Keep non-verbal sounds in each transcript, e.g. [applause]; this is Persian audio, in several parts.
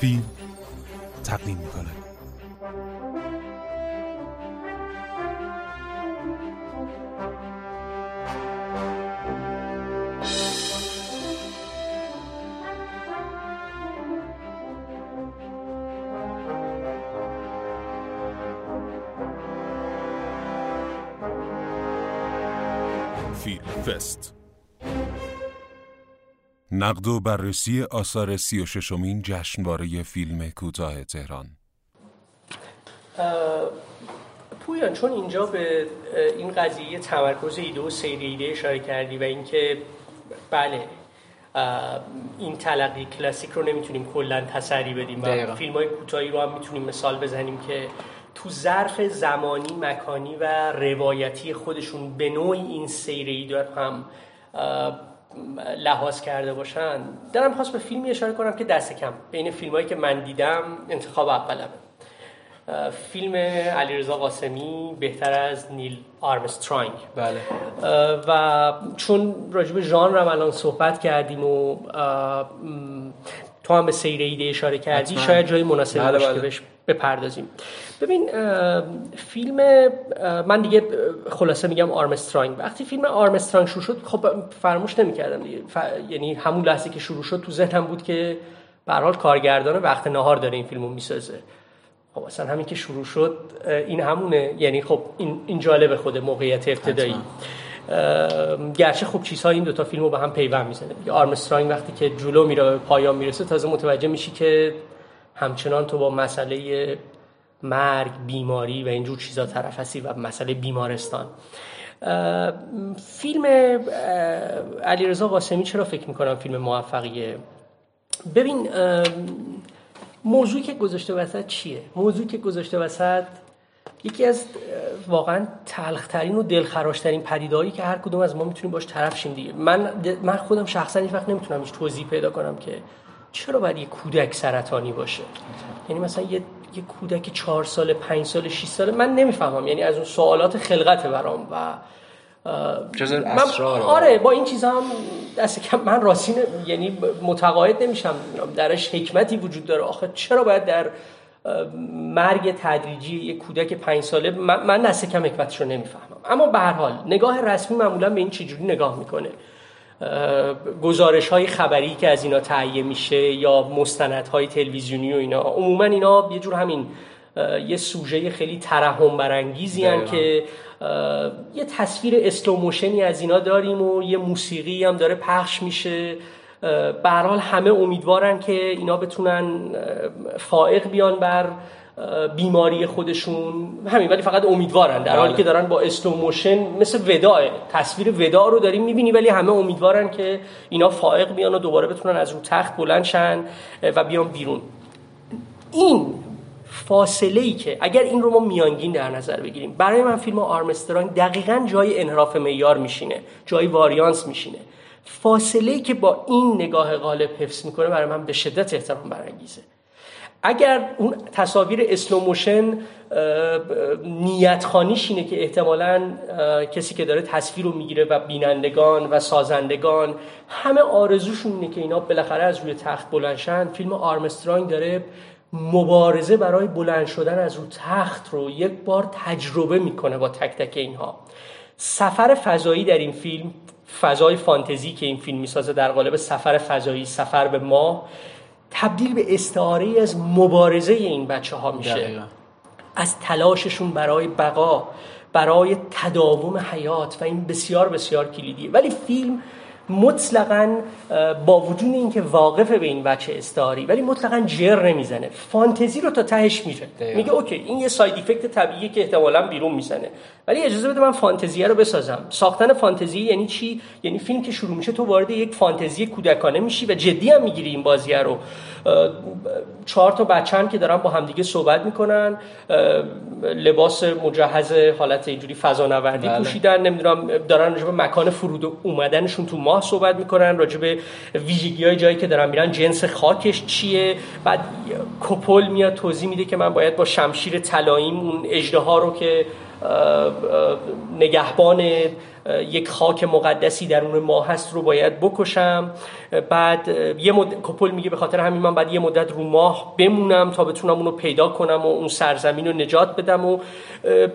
فیلم تقدیم می‌کنه فیلم فست نقد و بررسی آثار سی و ششمین جشنواره فیلم کوتاه تهران. پویان چون اینجا به این قضیه تمرکز ایده و سیر ایده اشاره کردی و اینکه بله این تلقی کلاسیک رو نمی‌تونیم کلا تسری بدیم و فیلم های کوتاهی رو هم می‌تونیم مثال بزنیم که تو ظرف زمانی مکانی و روایتی خودشون به نوعی این سیر ایده هم لحاظ کرده باشن دارم خواست به فیلمی اشاره کنم که دست کم. بین فیلم هایی که من دیدم انتخاب اولمه. فیلم علیرضا قاسمی بهتر از نیل آرمسترانگ. بله. و چون راجب ژانر هم الان صحبت کردیم و تو هم به سیر ایده اشاره کردی شاید جای مناسبی بله باشه که بله. بهش بپردازیم. ببین فیلم من دیگه خلاصه میگم آرمسترانگ. وقتی فیلم آرمسترانگ شروع شد خب فراموش نمی‌کردم دیگه. یعنی همون لحظه که شروع شد تو ذهنم بود که به حال کارگردان وقت نهار داره این فیلمو می‌سازه. خب اصلا همین که شروع شد این همونه. یعنی خب این, این جالب خود موقعیت ابتدایی. گرچه خب چیزها این دوتا فیلم رو به هم پیوند می‌زنه. آرمسترانگ وقتی که جلو میره به پایان می‌رسه تازه متوجه میشی که همچنان تو با مسئله مرگ بیماری و اینجور چیزا طرف هستی و مسئله بیمارستان. فیلم علیرضا قاسمی چرا فکر می‌کنم فیلم موفقیه؟ ببین موضوعی که گذاشته وسط چیه؟ موضوعی که گذاشته وسط یکی از واقعا تلخترین و دلخراشترین پدیدهایی که هر کدوم از ما می‌تونیم باش طرف شیم دیگه. من من خودم شخصا هیچ وقت نمی‌تونم هیچ توضیح پیدا کنم که چرا باید یه کودک سرطانی باشه؟ یعنی مثلا یه یه کودک چهار ساله پنج ساله 6 ساله من نمی‌فهمم. یعنی از اون سوالات خلقت برام و من آره با این چیزا هم دست کم من راستی یعنی متقاعد نمیشم. درش حکمتی وجود داره. آخه چرا باید در مرگ تدریجی یک کودک پنج ساله من دست کم حکمتش رو نمی‌فهمم. اما به هر حال نگاه رسمی معمولا به این چجوری نگاه می‌کنه. گزارش های خبری که از اینا تهیه میشه یا مستند های تلویزیونی و اینا. عموما اینا یه جور همین یه سوژه خیلی ترحم برانگیزی که یه تصویر اسلوموشنی از اینا داریم و یه موسیقی هم داره پخش میشه. به حال همه امیدوارن که اینا بتونن فائق بیان بر بیماری خودشون همین ولی فقط امیدوارن. در حالی بله. که دارن با اسلوموشن مثل وداع تصویر وداع رو داریم می‌بینی ولی همه امیدوارن که اینا فائق بیان و دوباره بتونن از رو تخت بلند شن و بیان بیرون. این فاصله ای که اگر این رو ما میانگین در نظر بگیریم برای من فیلم آرمسترانگ دقیقا جای انحراف معیار میشینه جای واریانس میشینه. فاصله ای که با این نگاه غالب حفظ می‌کنه برای من به شدت احترام برانگیزه. اگر اون تصاویر اسلوموشن نیت خانیش اینه که احتمالا کسی که داره تصویر رو می‌گیره و بینندگان و سازندگان همه آرزوشون اینه که اینا بالاخره از روی تخت بلنشن فیلم آرمسترانگ داره مبارزه برای بلند شدن از رو تخت رو یک بار تجربه می‌کنه با تک تک اینها. سفر فضایی در این فیلم فضای فانتزی که این فیلم می‌سازه در قالب سفر فضایی سفر به ما تبدیل به استعاره از مبارزه این بچه ها میشه از تلاششون برای بقا برای تداوم حیات و این بسیار بسیار کلیدیه. ولی فیلم مطلقا با وجود اینکه واقف به این وجه استعاری ولی مطلقا جر نمی‌زنه. فانتزی رو تا تهش میره میگه okay این یه side effect طبیعیه که احتمالا بیرون می‌زنه. ولی اجازه بده من فانتزیه رو بسازم. ساختن فانتزی یعنی چی؟ یعنی فیلم که شروع میشه تو وارد یک فانتزی کودکانه میشی و جدی هم می‌گیری این بازیه رو. چهار تا بچه‌ن که دارن با همدیگه صحبت می‌کنن. لباس مجهز حالت اینجوری فضانوردی بله. پوشیدن نمی‌دونم دارن راجع مکان فرود اومدنشون تو ما ماه صحبت می‌کنن راجع به ویژگی های جایی که دارن میرن. جنس خاکش چیه؟ بعد کپل میاد توضیح میده که من باید با شمشیر طلاییم اون اجده رو که نگهبان یک خاک مقدسی درون ما هست رو باید بکشم. بعد یه مد... کپل میگه به خاطر همین من بعد یه مدت رو ماه بمونم تا بتونم اونو پیدا کنم و اون سرزمین رو نجات بدم و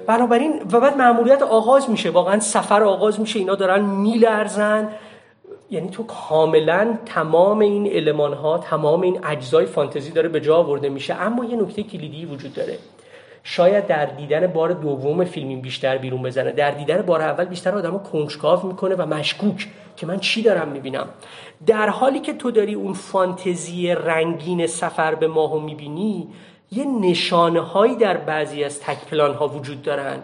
بنابراین و بعد معمولیت آغاز میشه. واقعا سفر آغاز میشه. اینا دارن میلرزن. یعنی تو کاملا تمام این علمان ها تمام این اجزای فانتزی داره به جا آورده میشه. اما یه نکته کلیدی وجود داره. شاید در دیدن بار دوم فیلم بیشتر بیرون بزنه. در دیدن بار اول بیشتر آدمو کنجکاو می‌کنه و مشکوک که من چی دارم می‌بینم؟ در حالی که تو داری اون فانتزی رنگین سفر به ماهو می‌بینی یه نشانه هایی در بعضی از تک پلان ها وجود دارن.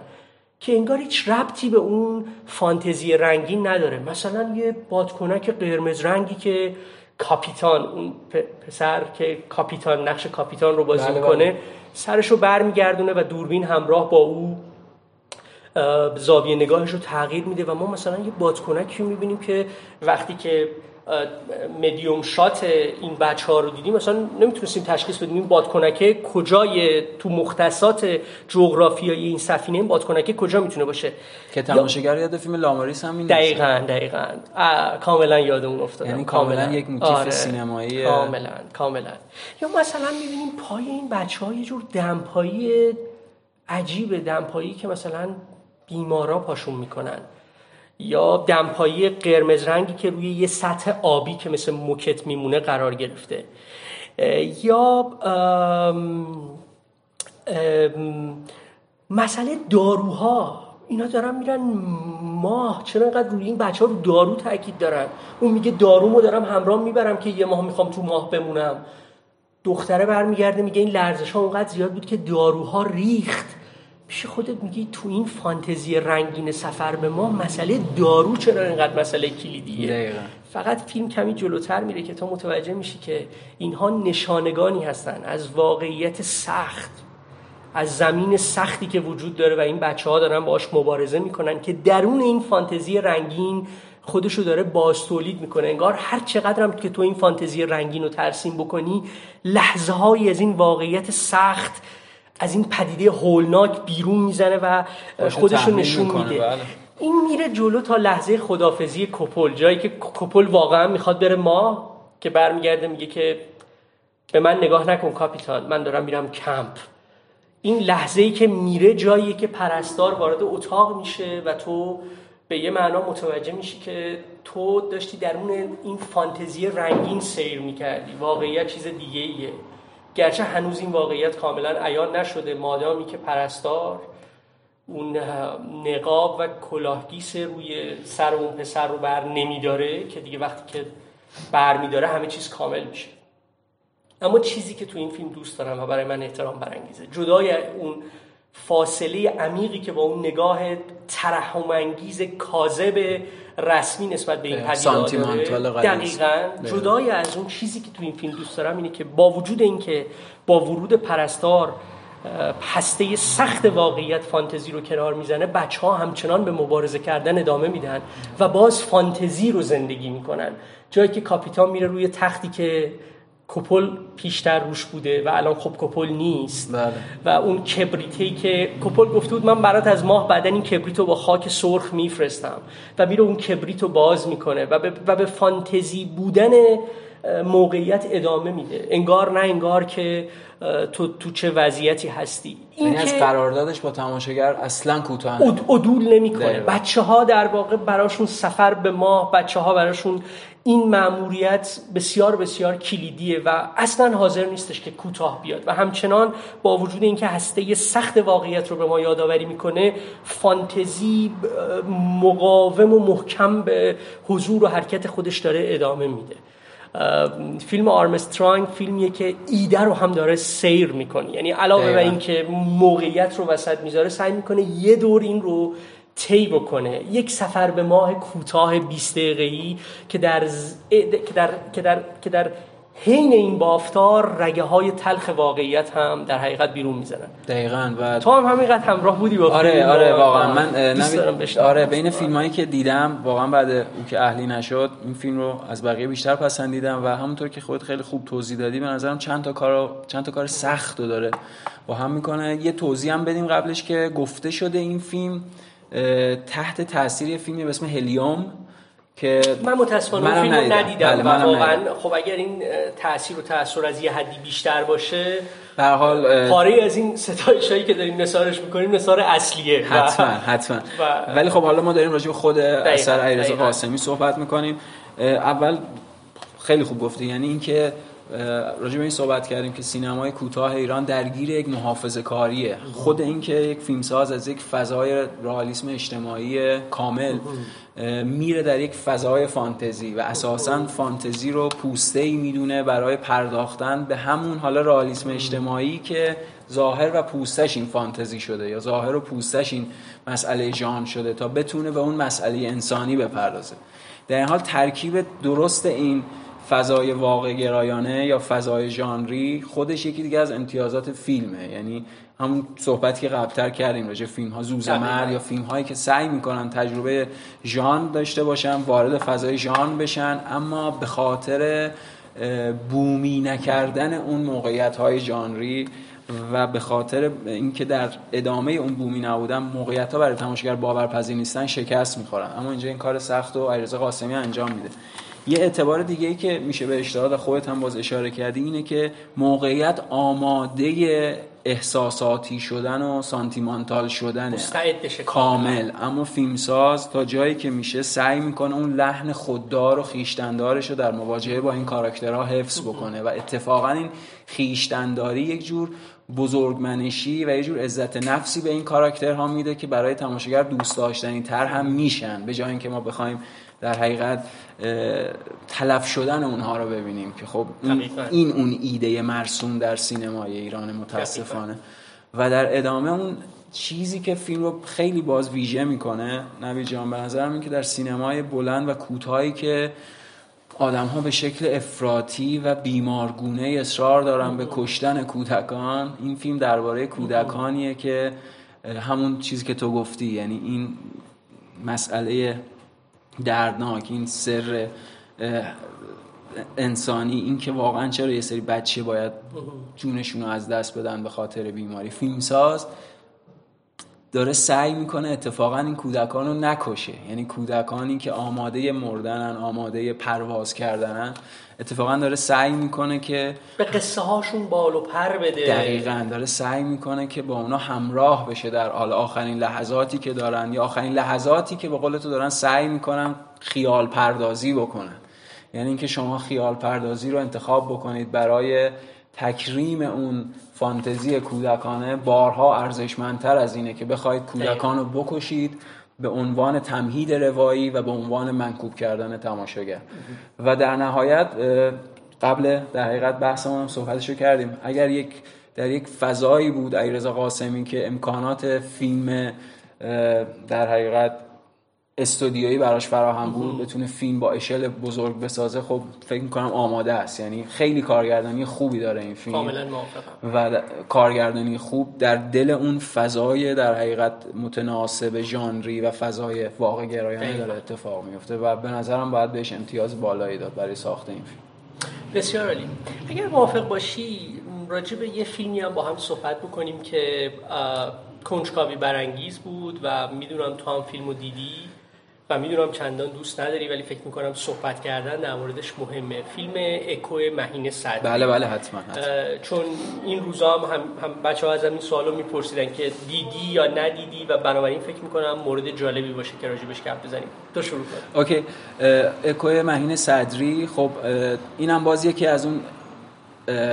که انگار هیچ ربطی به اون فانتزی رنگین نداره مثلا یه بادکنک قرمز رنگی که کاپیتان اون پسر که کاپیتان نقش کاپیتان رو بازی بله می‌کنه بله. سرش رو برمیگردونه و دوربین همراه با او زاویه نگاهش رو تغییر میده و ما مثلا یه بادکنکی می‌بینیم که وقتی که مدیوم شات این بچه ها رو دیدیم. مثلا نمی‌تونستیم تشخیص بدیم این بادکنکه کجای تو مختصات جغرافیایی این سفینه این بادکنکه کجا می‌تونه باشه. که تماشاگر یاد فیلم لاماریس هم این دقیقاً دقیقاً. کاملا یادمون افتاد یعنی کاملا یک موتیف آره. سینمایی کاملا کاملا. یا مثلا می‌بینیم پای این بچه ها یه جور دمپایی عجیب دمپایی که مثلا بیمارا پاشون می‌کنن. یا دمپایی قرمز رنگی که روی یه سطح آبی که مثل موکت میمونه قرار گرفته. یا مسئله داروها. اینا دارن میرن ماه. چرا اینقدر روی این بچه ها رو دارو تاکید دارن؟ اون میگه دارومو دارم همراه می‌برم که یه ماه می‌خوام تو ماه بمونم. دختره برمیگرده میگه این لرزش ها اونقدر زیاد بود که داروها ریخت. پیش خودت میگی تو این فانتزی رنگین سفر به ما مسئله دارو چرا اینقدر مسئله کلیدیه؟ فقط فیلم کمی جلوتر میره که تو متوجه میشی که اینها نشانگانی هستن از واقعیت سخت از زمین سختی که وجود داره و این بچه ها دارن باش مبارزه می‌کنن که درون این فانتزی رنگین خودشو داره باز تولید می‌کنه. انگار هر چقدر هم که تو این فانتزی رنگین رو ترسیم بکنی لحظه های از این واقعیت سخت از این پدیده هولناک بیرون می‌زنه و خودش رو نشون میده. بله. این میره جلو تا لحظه خدافزی کپل جایی که کپل واقعا می‌خواد بره ما که برمیگرده میگه که به من نگاه نکن کاپیتان من دارم میرم کمپ. این لحظه ای که میره جایی که پرستار وارد اتاق میشه و تو به یه معنا متوجه میشی که تو داشتی درون این فانتزی رنگین سیر می‌کردی. واقعیت چیز دیگه ایه گرچه هنوز این واقعیت کاملا عیان نشده مادامی که پرستار اون نقاب و کلاهگیس روی سر اون پسر رو بر نمیداره که دیگه وقتی که بر میداره همه چیز کامل میشه. اما چیزی که تو این فیلم دوست دارم و برای من احترام برانگیزه جدای اون فاصله عمیقی که با اون نگاه ترحم انگیز کاذب رسمی نسبت به این پدیده داره. دقیقا. جدای از اون چیزی که تو این فیلم دوست دارم اینه که با وجود اینکه با ورود پرستار هسته سخت واقعیت فانتزی رو کنار می‌زنه بچه ها همچنان به مبارزه کردن ادامه میدن و باز فانتزی رو زندگی می‌کنن. جایی که کاپیتان میره روی تختی که کپل پیشتر روش بوده و الان خب کپل نیست بله. و اون کبریتی که کپل گفته بود من برات از ماه بعدن این کبریتو با خاک سرخ میفرستم و میره اون کبریتو باز می‌کنه و به, و به فانتزی بودن موقعیت ادامه میده. انگار نه انگار که تو تو چه وضعیتی هستی. این یعنی از قراردادش با تماشاگر اصلا کوتاه عدول نمی‌کنه. بچه ها در واقع براشون سفر به ماه بچه ها براشون این مأموریت بسیار بسیار کلیدیه و اصلا حاضر نیستش که کوتاه بیاد. و همچنان با وجود اینکه هسته سخت واقعیت رو به ما یادآوری می‌کنه فانتزی مقاوم و محکم به حضور و حرکت خودش داره ادامه میده. فیلم آرمسترانگ فیلمیه که ایده رو هم داره سیر می‌کنه. یعنی علاوه بر اینکه موقعیت رو وسط می‌ذاره سعی می‌کنه یه دور این رو طی بکنه. یک سفر به ماه کوتاه 20 دقیقه‌ای که در, که در که در که در حین این بافتار رگه های تلخ واقعیت هم در حقیقت بیرون می‌زنن. دقیقا و تو هم همینقدر همراه بودی با آره آره واقعا. من نمی-. آره بین فیلم هایی که دیدم واقعا بعد اون که اهلی نشد این فیلم رو از بقیه بیشتر پسندیدم و همونطور که خودت خیلی خوب توضیح دادی به نظرم چند تا کار چند تا کار سخت رو داره با هم می‌کنه. یه توضیح هم بدیم قبلش که گفته شده این فیلم تحت تاثیر فیلمی به اسم هلیوم. که من متاسفانه فیلم ندیدم. ندیدم بله، و واقعا. خب اگر این تاثیر و تاثیر از یه حدی بیشتر باشه به حال پاره از این ستایش هایی که داریم نثارش می‌کنیم نثار اصلیه حتما حتما و- ولی خب حالا ما داریم راجع به خود اثر علیرضا. قاسمی صحبت می‌کنیم اول خیلی خوب گفتی یعنی اینکه راجع به این صحبت کردیم که سینمای کوتاه ایران درگیر یک محافظه کاریه. خود اینکه یک فیلمساز از یک فضای رئالیسم اجتماعی کامل میره در یک فضای فانتزی و اساسا فانتزی رو پوسته ای می‌دونه برای پرداختن به همون حالا رئالیسم اجتماعی که ظاهر و پوستش این فانتزی شده یا ظاهر و پوستش این مسئله جان شده تا بتونه به اون مسئله انسانی بپردازه. در این حال ترکیب درست این فضای واقع گرایانه یا فضای ژانری خودش یکی دیگه از امتیازات فیلمه. یعنی همون صحبتی که قبلتر کردیم راجع فیلم ها زوزمر یا فیلم هایی که سعی می‌کنن تجربه ژان داشته باشن وارد فضای ژان بشن اما به خاطر بومی نکردن اون موقعیت های ژانری و به خاطر اینکه در ادامه اون بومی نبودن موقعیت ها برای تماشاگر باورپذیر نیستن شکست می‌خورن. اما اینجا این کار سخت و علیرضا قاسمی انجام میده. یه اعتبار دیگه ای که میشه به اشتراط و خودت هم باز اشاره کردی اینه که موقعیت آماده احساساتی شدن و سانتیمانتال مستعدشه کامل. اما فیلمساز تا جایی که میشه سعی می‌کنه اون لحن خوددار و خیشتندارش رو در مواجهه با این کاراکترها حفظ بکنه. و اتفاقا این خیشتنداری یک جور بزرگمنشی و یه جور عزت نفسی به این کاراکترها میده که برای تماشاگر دوست داشتنی تر هم میشن. به جای اینکه ما بخوایم در حقیقت تلف شدن اونها رو ببینیم که خب این, اون ایده مرسوم در سینمای ایران متاسفانه. و در ادامه اون چیزی که فیلم رو خیلی باز ویژه می‌کنه نوی جان به نظرم این که در سینمای بلند و کوتاهی که آدم ها به شکل افراطی و بیمارگونه اصرار دارن به کشتن کودکان این فیلم درباره کودکانیه که همون چیزی که تو گفتی یعنی این مسئله دردناک این سر انسانی این که واقعا چرا یه سری بچه باید جونشون رو از دست بدن به خاطر بیماری. فیلمساز داره سعی می‌کنه اتفاقا این کودکان رو نکشه. یعنی کودکانی که آماده مردنن آماده پرواز کردنن اتفاقا داره سعی می‌کنه که به قصه هاشون بال و پر بده. دقیقا. داره سعی می‌کنه که با اونا همراه بشه در حال آخرین لحظاتی که دارن یا آخرین لحظاتی که به قول تو دارن سعی می‌کنن خیال پردازی بکنن. یعنی اینکه شما خیال پردازی رو انتخاب بکنید برای تکریم اون فانتزی کودکانه بارها ارزشمندتر از اینه که بخواید کودکان رو بکشید به عنوان تمهید روایی و به عنوان منکوب کردن تماشاگر. و در نهایت قبل در حقیقت بحثمون هم صحبتشو کردیم. اگر یک در یک فضایی بود علیرضا قاسمی که امکانات فیلم در حقیقت استودیویی براش فراهم بود بتونه فیلم با اشل بزرگ بسازه خب فکر می‌کنم آماده است. یعنی خیلی کارگردانی خوبی داره این فیلم. کاملا و د- کارگردانی خوب در دل اون فضای در حقیقت متناسب ژانری و فضای واقع گرایانه. داره اتفاق میفته و به نظرم باید بهش امتیاز بالایی داد برای ساخت این فیلم. بسیار عالی. اگر موافق باشی راجع به یه فیلمی هم با هم صحبت بکنیم که کنجکاوی برانگیز بود و می‌دونم تو هم فیلمو دیدی. و می‌دونم چندان دوست نداری ولی فکر می‌کنم صحبت کردن در موردش مهمه. فیلم اکو مهین صدری. بله بله حتما, حتما. چون این روزا هم, هم, بچه ها ازم این سوالو میپرسیدن که دیدی یا ندیدی و بنابراین فکر می‌کنم مورد جالبی باشه که راجبش گپ بزنیم. تو شروع کن. اوکی. اه، اکوی مهین صدری خب اینم باز یکی از اون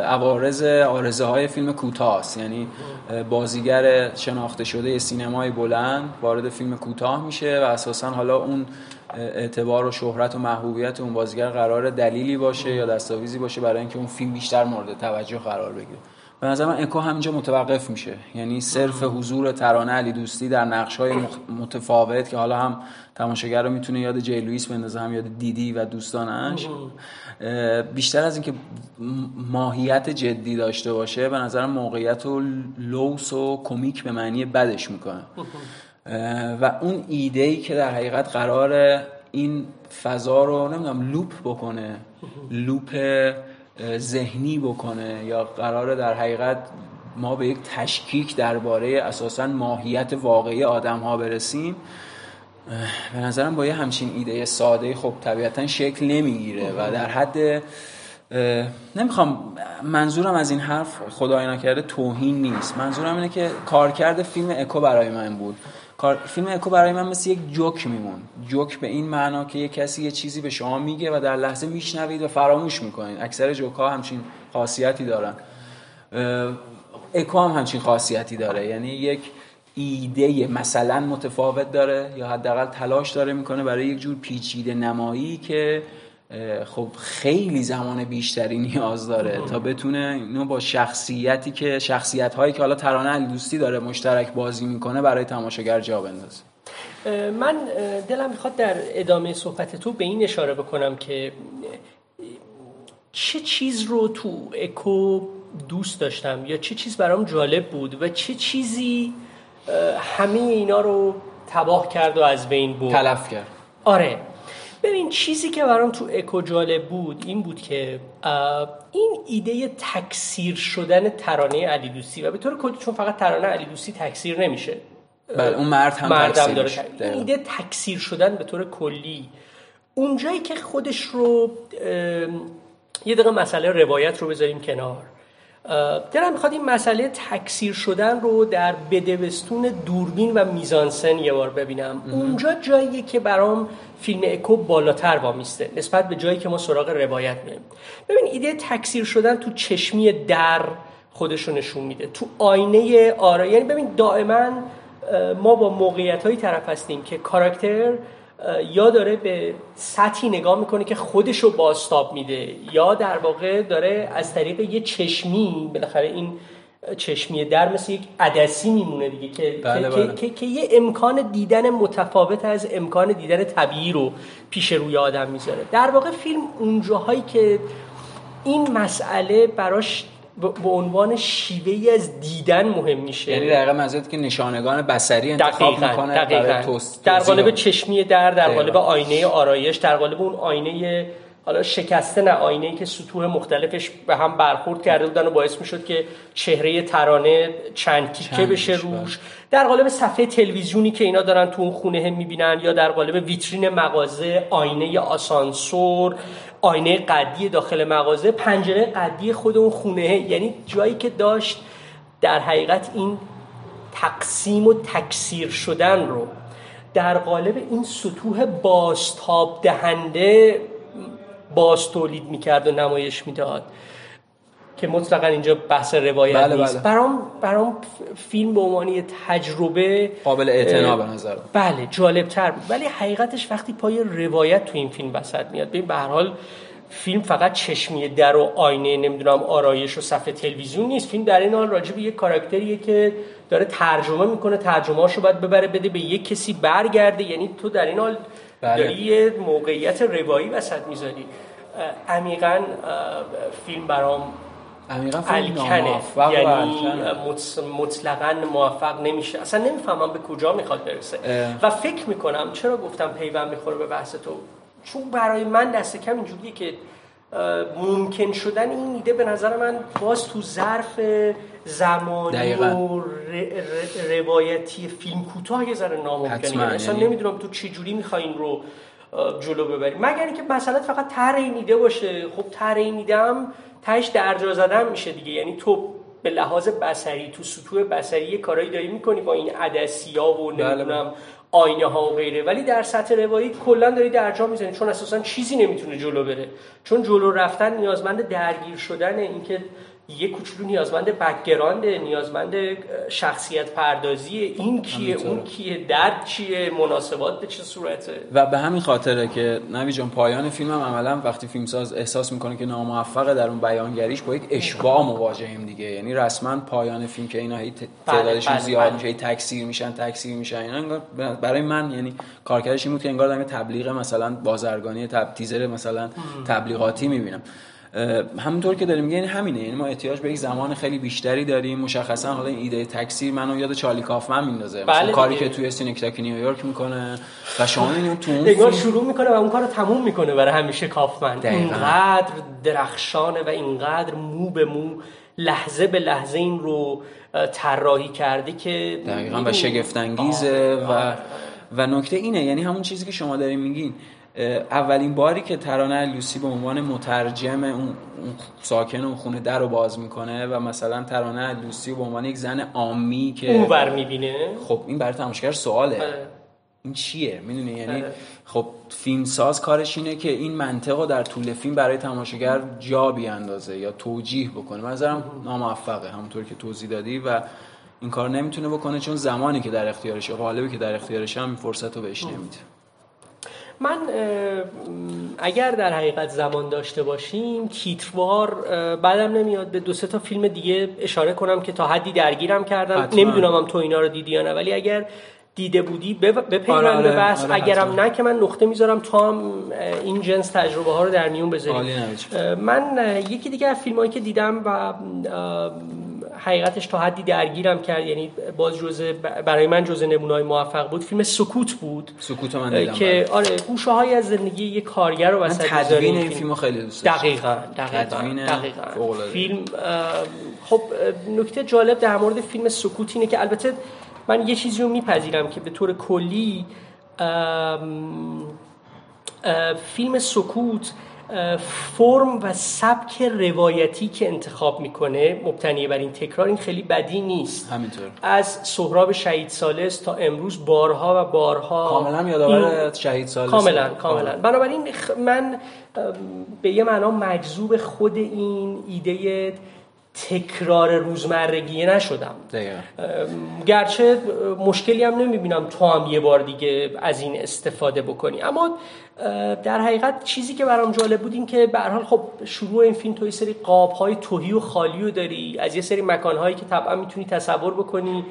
عوارض آرزه های فیلم کوتاه است یعنی بازیگر شناخته شده سینمای بلند وارد فیلم کوتاه میشه و اساسا حالا اون اعتبار و شهرت و محبوبیت اون بازیگر قرار دلیلی باشه یا دستاویزی باشه برای اینکه اون فیلم بیشتر مورد توجه قرار بگیره. به نظر من اکو همینجا متوقف میشه. یعنی صرف حضور ترانه علی دوستی در نقش های متفاوت که حالا هم تماشاگر رو می‌تونه یاد جری لوئیس بندازه هم یاد دیدی و دوستانش. بیشتر از اینکه ماهیت جدی داشته باشه به نظر موقعیت و لوس و کمیک به معنی بدش می‌کنه. و اون ایده ای که در حقیقت قرار این فضا رو نمی‌دونم loop بکنه. loop ذهنی بکنه یا قرار در حقیقت ما به یک تشکیک درباره اساسا ماهیت واقعی آدم ها برسیم به نظرم با یه همچین ایده ساده خب طبیعتا شکل نمی‌گیره و در حد نمی‌خوام منظورم از این حرف خدای نکرده توهین نیست. منظورم اینه که کارکرد فیلم اکو برای من بود. فیلم اکو برای من مثل یک جوک میمون. جوک به این معنا که یه کسی یه چیزی به شما میگه و در لحظه میشنوید و فراموش می‌کنید. اکثر جوک ها همچین خاصیتی دارن. اکو هم همچین خاصیتی داره. یعنی یک ایده مثلا متفاوت داره یا حداقل تلاش داره می‌کنه برای یک جور پیچیده نمایی که خب خیلی زمان بیشتری نیاز داره تا بتونه اینو با شخصیتی که شخصیت هایی که حالا ترانه دوستی داره مشترک بازی می‌کنه برای تماشاگر جا بندازه. من دلم می‌خواد در ادامه صحبت تو به این اشاره بکنم که چه چیز رو تو اکو دوست داشتم یا چه چیز برام جالب بود و چه چیزی همه اینا رو تباه کرد و از بین بود تلف کرد. آره. ببین چیزی که برام تو اکو جالب بود این بود که این ایده تکثیر شدن ترانه علی دوستی و به طور کلی چون فقط ترانه علی دوستی تکثیر نمیشه. بله اون مرد هم مردم داره این ایده تکثیر شدن به طور کلی. اونجایی که خودش رو یه دقیقه مسئله روایت رو بذاریم کنار. دلم می‌خواد این مسئله تکثیر شدن رو در بدوستون دوربین و میزانسن یه بار ببینم. اونجا جاییه که برام فیلم اکو بالاتر وامیسته نسبت به جایی که ما سراغ روایت میریم. ببین ایده تکثیر شدن تو چشمی در خودش رو نشون میده. تو آینه آرا یعنی ببین دائما ما با موقعیت هایی طرف هستیم که کاراکتر یا داره به سطحی نگاه می‌کنه که خودش رو باستاب میده یا در واقع داره از طریق یه چشمی بالاخره این چشمی در مثل یک عدسی میمونه دیگه که, بله که, بله. که, که, یه امکان دیدن متفاوت از امکان دیدن طبیعی رو پیش روی آدم می‌ذاره در واقع فیلم اونجاهایی که این مسئله براش به عنوان شیوه از دیدن مهم میشه یعنی دقیقا منظورت که نشانگان بسری انتخاب دقیقا. می‌کنه دقیقا. در قالب چشمی در در قالب آینه آرایش در قالب اون آینه حالا شکسته نه آینه که سطوح مختلفش به هم برخورد کرده بودن و باعث می‌شد که چهره ترانه چند تیکه بشه روش در قالب صفحه تلویزیونی که اینا دارن تو اون خونه هم می‌بینن یا در قالب ویترین مغازه آینه آسانسور آینه قدی داخل مغازه پنجره قدی خود اون خونه. یعنی جایی که داشت در حقیقت این تقسیم و تکثیر شدن رو. در قالب این سطوح باستاب دهنده باز تولید می‌کرد و نمایش می‌داد. که مطلقا اینجا بحث روایت بله نیست. بله. برام برام فیلم به عنوان تجربه قابل اعتنا به نظر. بله جالب تر بود. ولی حقیقتش وقتی پای روایت تو این فیلم وسط میاد ببین به هر حال فیلم فقط چشمی در و آینه نمی‌دونم آرایش و صفحه تلویزیون نیست. فیلم در این حال راجع به یه کاراکتریه که داره ترجمه می‌کنه ترجمهاشو باید ببره بده به یک کسی برگرده. یعنی تو در این حال بله. داری یه موقعیت روایی وسط می‌ذاری. عمیقا فیلم برام فیلم یعنی مطلقا موفق نمیشه. اصلا نمی‌فهمم به کجا می‌خواد برسه. و فکر می‌کنم چرا گفتم پیوند می‌خوره به بحث تو؟ چون برای من دست کم اینجوریه که ممکن شدن این ایده به نظر من باز تو ظرف زمانی و روایتی فیلم کوتاه یه ذره ناممکنه. اصلا یعنی نمی‌دونم تو چه جوری می‌خوای این رو جلو ببری. مگر اینکه مثلا فقط طرح این ایده باشه. خب طرح این ایده هم تهش درجا زدن میشه دیگه. یعنی تو به لحاظ بسری تو سطوح بسری یه کارایی داری می‌کنی با این عدسیا و بله، بله. نمی‌دونم آینه ها و غیره. ولی در سطح روایی کلا داری درجا می‌زنی. چون اساسا چیزی نمی‌تونه جلو بره. چون جلو رفتن نیازمند درگیر شدن اینکه یه کوچولو نیازمند background نیازمند شخصیت پردازی. این کیه؟ اون کیه؟ درد چیه؟ مناسبات به چه صورته؟ و به همین خاطره که نوید جان پایان فیلم هم عملا وقتی فیلمساز احساس می‌کنه که ناموفقه در اون بیانگریش با یک اشباع مواجهیم دیگه. یعنی رسما پایان فیلم که اینا هی بله، تعدادشون بله، زیاد بله. میشه تکثیر میشن تکثیر میشن. اینا برای من یعنی کارکردش این بود که انگار دارم تبلیغ مثلا بازرگانی تب... تیزر مثلا تبلیغاتی می‌بینم. همونطور که داریم میگه همینه یعنی ما احتیاج به یک زمان خیلی بیشتری داریم. مشخصا حالا این ایده تکثیر منو یاد چارلی کافمن میندازه. بله کاری که توی Synecdoche New York می‌کنه و شما می‌بینید تو اون شروع می‌کنه و اون کارو تموم می‌کنه برای همیشه کافمن. اینقدر درخشانه و اینقدر مو به مو لحظه به لحظه این رو طراحی کرده که دقیقا و شگفتانگیزه و و نکته اینه یعنی همون چیزی که شما دارین میگین. اولین باری که ترانه لوسی به عنوان مترجم اون ساکن اون خونه در رو باز می‌کنه و مثلا ترانه لوسی به عنوان یک زن آمی که اون بر می‌بینه؟ خب این برای تماشاگر سواله. آره. این چیه؟ می‌دونی؟ یعنی آره. خب فیلم ساز کارش اینه که این منطق رو در طول فیلم برای تماشاگر جا بیاندازه یا توجیه بکنه. منظرم ناموفقه همونطور که توضیح دادی و این کار نمی‌تونه بکنه چون زمانی که در اختیارشه قالبی که در اختیارشه هم فرصت رو بهش نمیده. من اگر در حقیقت زمان داشته باشیم تیتروار بعدم نمیاد. به دو سه تا فیلم دیگه اشاره کنم که تا حدی درگیرم کردم. نمی‌دونم هم تو اینا رو دیدی یا نه ولی اگر دیده بودی بپیوند آره آره به بس آره اگرم نه که من نقطه می‌ذارم تا هم این جنس تجربه ها رو در میون بذاریم من یکی دیگه از فیلم هایی که دیدم و حقیقتش تا حدی درگیرم کرد یعنی باز جزء برای من جزء نمونه‌های موفق بود فیلم سکوت بود. سکوت من دیدم که بله. آره گوشه های از زندگی یک کارگر رو وسط تدوین این فیلمو خیلی دوست داشتم. دقیقاً دقیقاً, دقیقاً. فیلم خب نکته جالب در مورد فیلم سکوت اینه که البته من یه چیزی رو میپذیرم که به طور کلی فیلم سکوت فرم و سبک روایتی که انتخاب می‌کنه مبتنی بر این تکرار این خیلی بدی نیست. همینطور. از سهراب شهید سالس تا امروز بارها و بارها کاملا یادآور شهید سالس. کاملا کاملا. بنابراین من به یه معنا مجذوب خود این ایده تکرار روزمرگی نشدم. گرچه مشکلی هم نمی‌بینم تو هم یه بار دیگه از این استفاده بکنی. اما در حقیقت چیزی که برام جالب بود این که به حال خب شروع این فیلم تو یه سری قاب های توهی و خالی رو داری. از یه سری مکان هایی که طبعا می‌تونی تصور بکنی.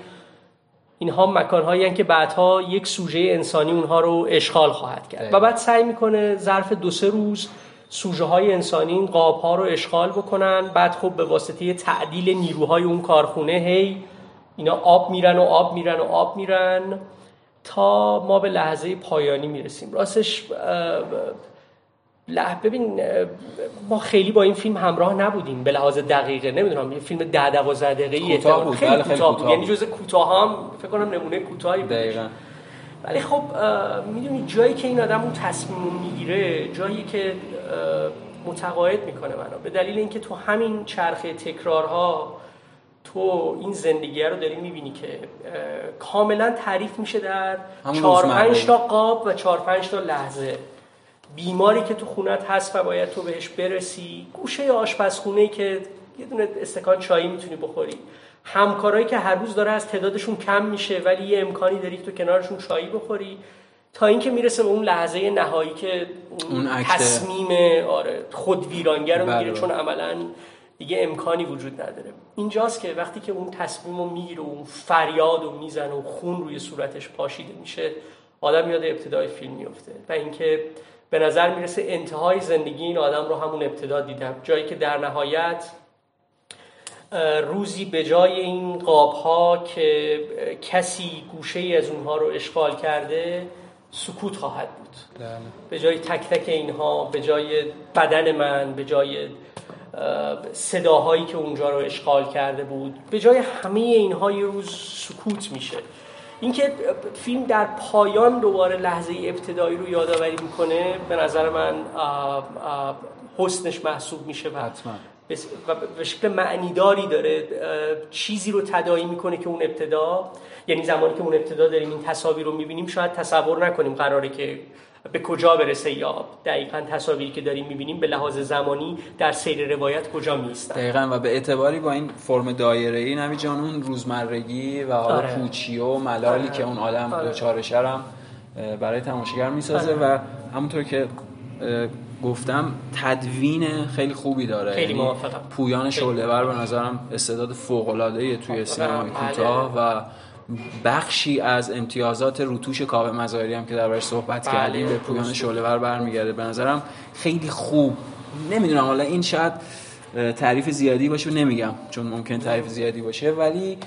اینها مکان هایی که بعدها یک سوژه انسانی اونها رو اشغال خواهد کرد. و بعد سعی می‌کنه ظرف دو سه روز سوژه های انسانی این قاب ها رو اشغال بکنن بعد خب به واسطه تعدیل نیروهای اون کارخونه هی اینا آب میرن و آب میرن و آب میرن تا ما به لحظه پایانی می‌رسیم. راستش لح ببین ما خیلی با این فیلم همراه نبودیم. به لحاظ دقیقه نمی‌دونم یه فیلم ده دوازده دقیقه کوتاه بود. خیلی بله، کوتاه بود. یعنی جزء کوتاه هم فکر کنم نمونه کوتاهی بود. ولی خب می‌دونی جایی که این آدم اون تصمیم می‌گیره جایی که متقاعد می‌کنه منو. به دلیل اینکه تو همین چرخه تکرارها تو این زندگی رو داری می‌بینی که کاملا تعریف میشه در چهار پنج تا قاب و چهار پنج تا لحظه. بیماری که تو خونت هست و باید تو بهش برسی گوشه آشپزخونه که یه دونه استکان چایی می‌تونی بخوری. همکارایی که هر روز داره از تعدادشون کم میشه ولی یه امکانی داری که تو کنارشون چایی بخوری تا اینکه می‌رسه به اون لحظه نهایی که اون تصمیم آره خود ویرانگر رو می‌گیره. بله. چون عملا دیگه امکانی وجود نداره. اینجاست که وقتی که اون تصمیم رو می‌گیره و اون فریاد و می‌زنه و خون روی صورتش پاشیده میشه آدم یاد ابتدای فیلم میفته و اینکه به نظر می‌رسه انتهای زندگی این آدم رو همون ابتدا دیدم. جایی که در نهایت روزی به جای این قاب ها که کسی گوشه ای از اونها رو اشغال کرده سکوت خواهد بود. بله. به جای تک تک اینها به جای بدن من به جای صداهایی که اونجا رو اشغال کرده بود به جای همه اینها یه روز سکوت میشه. اینکه فیلم در پایان دوباره لحظه ابتدایی رو یادآوری می‌کنه به نظر من حسنش محسوب میشه و به شکل معنیداری داره چیزی رو تدایی می‌کنه که اون ابتدا یعنی زمانی که اون ابتدا داریم این تصاویر رو می‌بینیم شاید تصور نکنیم قراره که به کجا برسه یا دقیقا تصاویری که داریم می‌بینیم به لحاظ زمانی در سیر روایت کجا میستن دقیقا و به اعتباری با این فرم دایره ای نمی جان اون روزمرگی و حالا آره. پوچی و ملالی آره. که اون آدم آره. دوچارش هم برای تماشاگر می‌سازه آره. و همونطور که گفتم تدوین خیلی خوبی داره خیلی یعنی موافقم. پویان. شعله‌ور به نظرم استعداد فوق‌العاده‌ای توی سینمای بله. کوتاه و بخشی از امتیازات روتوش کاوه مزاری هم که دربارش صحبت بله، کردیم به پویان. شعله‌ور برمیگرده به نظرم خیلی خوب نمی‌دونم حالا این شاید تعریف زیادی باشه نمیگم چون ممکن تعریف زیادی باشه ولی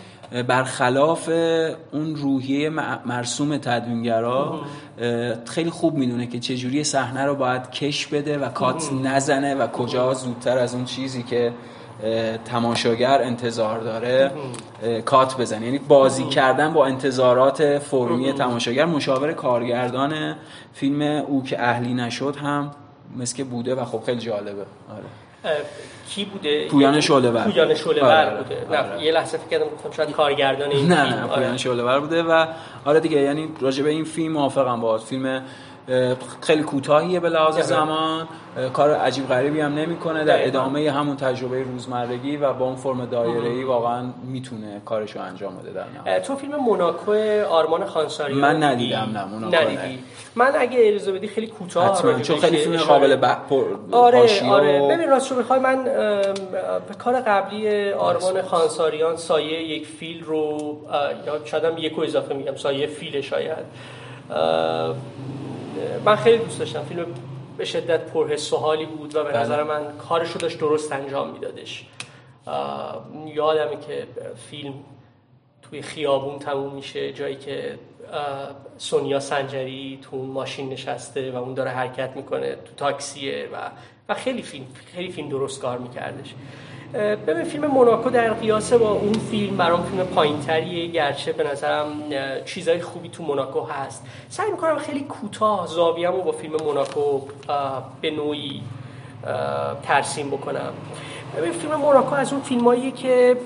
برخلاف اون روحیه مرسوم تدوینگرا خیلی خوب می‌دونه که چجوری صحنه رو باید کش بده و کات نزنه و کجا زودتر از اون چیزی که تماشاگر انتظار داره کات بزنه. یعنی بازی کردن با انتظارات فرمی تماشاگر. مشاور کارگردان فیلم او که اهلی نشد هم مثل که بوده و خب خیلی جالبه. آره. کی بوده پویان شعله‌ور. پویان شعله‌ور آره، آره. بوده نه آره. یه لحظه فکر کردم گفتم شاید کارگردان این نه. نه آره. پویان شعله‌ور بوده و آره دیگه یعنی راجع به این فیلم موافقم با فیلم خیلی کوتاهیه به لحاظ. زمان کار عجیب غریبی هم نمی‌کنه در. ادامه همون تجربه روزمرگی و با اون فرم دایره‌ای واقعا می‌تونه کارشو انجام بده در نهایت تو فیلم موناکو آرمان خانساریان من؟ ندیدم، نه، موناکو ندیدی. من اگه اجازه بدی خیلی کوتاه چون خیلی فیلم قابل ب... پر... آره آره ببین راست رو بخوای من به کار قبلی آرمان خانساریان سایه یک فیل رو یا شاید هم یک و اضافه میگم سایه فیل شاید من خیلی دوست داشتم. فیلم به شدت پرحس و حالی بود و به بله. نظر من کارش رو داشت درست انجام میدادش. یادمه که فیلم توی خیابون تموم میشه جایی که سونیا سنجری تو اون ماشین نشسته و اون داره حرکت می‌کنه تو تاکسیه و و خیلی فیلم خیلی فیلم درست کار میکردش. ببین فیلم موناکو در قیاس با اون فیلم برام فیلم پایینتریه گرچه به نظرم چیزای خوبی تو موناکو هست. سعی می‌کنم خیلی کوتاه زاویه‌مو با فیلم موناکو به نوعی ترسیم بکنم. ببین فیلم موناکو از اون فیلماییه که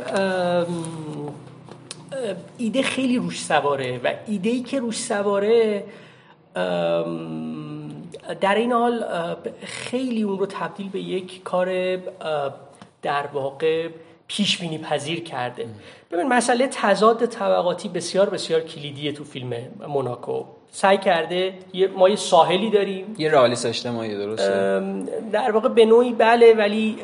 ایده خیلی روش سواره و ایده ای که روش سواره در این حال خیلی اون رو تبدیل به یک کار در واقع پیش بینی پذیر کرده. ببین مسئله تضاد طبقاتی بسیار بسیار کلیدیه تو فیلم موناکو. سعی کرده یه- ما یه ساحلی داریم. یه رئالیست اجتماعی درسته؟ در واقع به نوعی بله ولی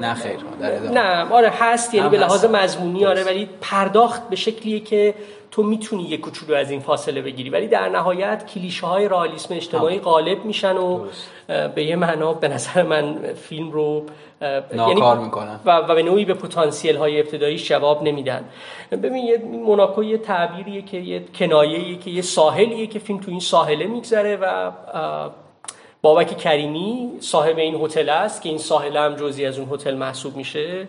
نه خیر در. نه آره هست یعنی به لحاظ. مضمونی آره ولی پرداخت به شکلیه که تو می‌تونی یک کوچولو از این فاصله بگیری ولی در نهایت کلیشه های رئالیسم اجتماعی غالب میشن و درست. به یه معنا به نظر من فیلم رو اه، ناکار می‌کنن. و, و به نوعی به پتانسیل های ابتداییش جواب نمیدن ببین یه موناکو یه تعبیریه که یه کنایه‌ایه که یه ساحلیه که فیلم تو این ساحله میگذره و بابک کریمی صاحب این هتل است که این ساحل هم جزئی از اون هتل محسوب میشه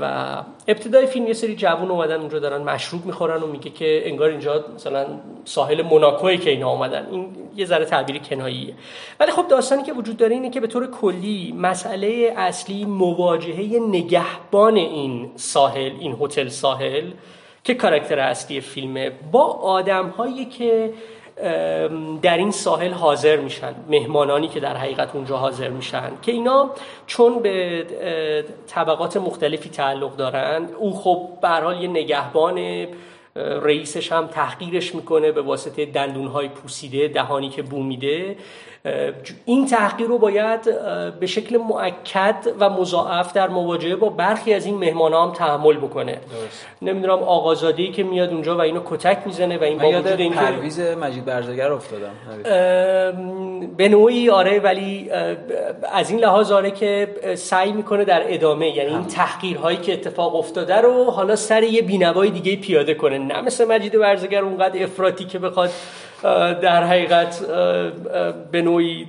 و ابتدای فیلم یه سری جوون اومدن اونجا دارن مشروب می‌خورن و میگه که انگار اینجا مثلا ساحل موناکوی که اینا اومدن. این یه ذره تعبیر کناییه. ولی خب داستانی که وجود داره اینه که به طور کلی مسئله اصلی مواجهه نگهبان این ساحل این هتل ساحل که کاراکتر اصلی فیلمه با آدم هایی که در این ساحل حاضر میشن مهمانانی که در حقیقت اونجا حاضر میشن که اینا چون به طبقات مختلفی تعلق دارن او خب به یه نگهبان رئیسش هم تحقیرش می‌کنه به واسطه دندونهای پوسیده دهانی که بو میده اه، ج- این تحقیر رو باید به شکل معکد و مضاعف در مواجهه با برخی از این مهمان هم تحمل بکنه. نمی‌دونم آقازاده که میاد اونجا و اینو کتک می‌زنه و این با وجود اینکه پرویز مجید برزگر افتادم. به نوعی آره ولی از این لحاظ آره که سعی می‌کنه در ادامه یعنی این تحقیرهایی که اتفاق افتاده رو حالا سر یه بینوای دیگه پیاده کنه. نه مثل مجید ورزگر اونقدر افراطی که بخواد در حقیقت به نوعی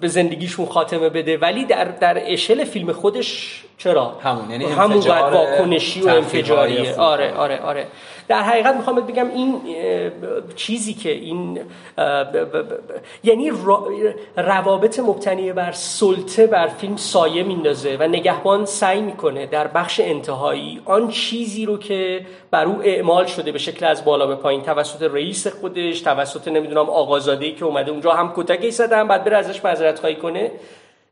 به زندگیشون خاتمه بده. ولی در در اشل فیلم خودش چرا؟ همون یعنی همون واکنشی و انفجاریه. آره آره آره. در حقیقت می‌خوام بگم این چیزی که این یعنی روابط مبتنی بر سلطه بر فیلم سایه میندازه و نگهبان سعی می‌کنه در بخش انتهایی آن چیزی رو که بر او اعمال شده به شکل از بالا به پایین توسط رئیس خودش توسط نمی‌دونم آقازاده که اومده اونجا هم کتکی هم بعد بره ازش معذرت خواهی کنه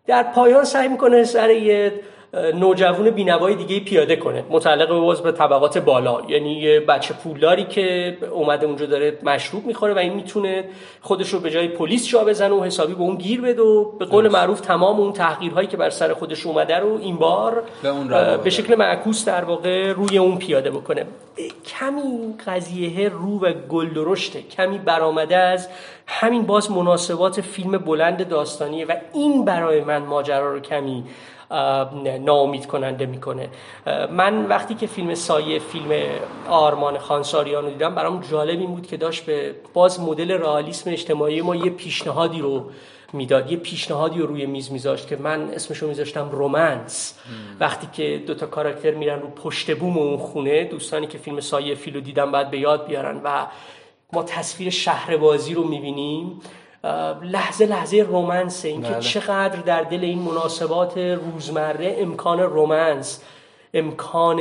در پایان سعی می‌کنه سر یه نوجوان بینوای دیگه پیاده کنه متعلق به باز به طبقات بالا. یعنی یه بچه پولداری که اومده اونجا داره مشروب می‌خوره و این می‌تونه خودش رو به جای پلیس جا بزنه و حسابی به اون گیر بده و به قول معروف تمام اون تحقیرهایی که بر سر خودش اومده رو این بار به اون. به شکل معکوس در واقع روی اون پیاده بکنه. کمی قضیه رو و گل درشته کمی برآمده از همین باز مناسبات فیلم بلند داستانیه و این برای من ماجرا رو کمی ناامید کننده می‌کنه. من وقتی که فیلم سایه فیلم آرمان خانساریان رو دیدم برام جالب این بود که داشت به باز مدل رئالیسم اجتماعی ما یه پیشنهادی رو می‌داد یه پیشنهادی رو روی میز میذاشت که من اسمش رو میذاشتم رومنس وقتی که دوتا کاراکتر میرن رو پشت بوم اون خونه دوستانی که فیلم سایه فیل رو دیدن باید به یاد بیارن و ما تصویر شهربازی رو می‌بینیم. لحظه لحظه رومنسه اینکه بله. چقدر در دل این مناسبات روزمره امکان رومنس امکان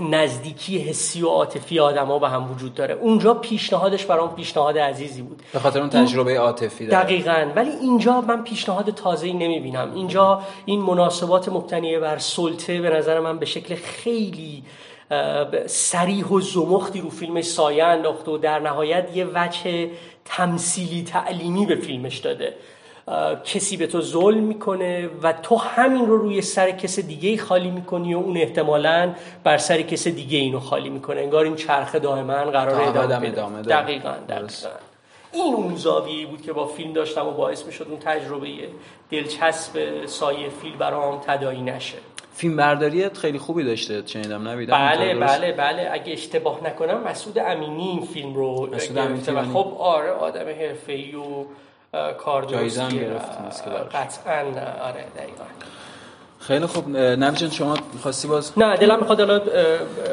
نزدیکی حسی و عاطفی آدما به هم وجود داره. اونجا پیشنهادش برام پیشنهاد عزیزی بود. به خاطر اون تجربه عاطفی داره. دقیقا. ولی اینجا من پیشنهاد تازه‌ای نمی‌بینم. اینجا این مناسبات مبتنی بر سلطه به نظر من به شکل خیلی سریح و زمختی رو فیلمش سایه انداخته و در نهایت یه وجه تمثیلی تعلیمی به فیلمش داده. کسی به تو ظلم می‌کنه و تو همین رو روی سر کس دیگه خالی می‌کنی و اون احتمالا بر سر کس دیگه اینو خالی می‌کنه. انگار این چرخه دائما قراره تا ادامه. دقیقاً درست. دقیقاً. این اون زاویه‌ای بود که با فیلم داشتم و باعث می‌شد اون تجربه دلچسب سایه فیل برام تداعی نشه. فیلم برداری خیلی خوبی داشته شنیدم نبیدم بله؟ بله بله اگه اشتباه نکنم مسعود امینی این فیلم رو مسعود گرفته و امینی. خب آره آدم حرفه‌ای و اه، جایزه هم گرفت. قطعا آره دقیقا خیلی خوب نبی جان شما خواستی باز نه دلم می‌خواد الان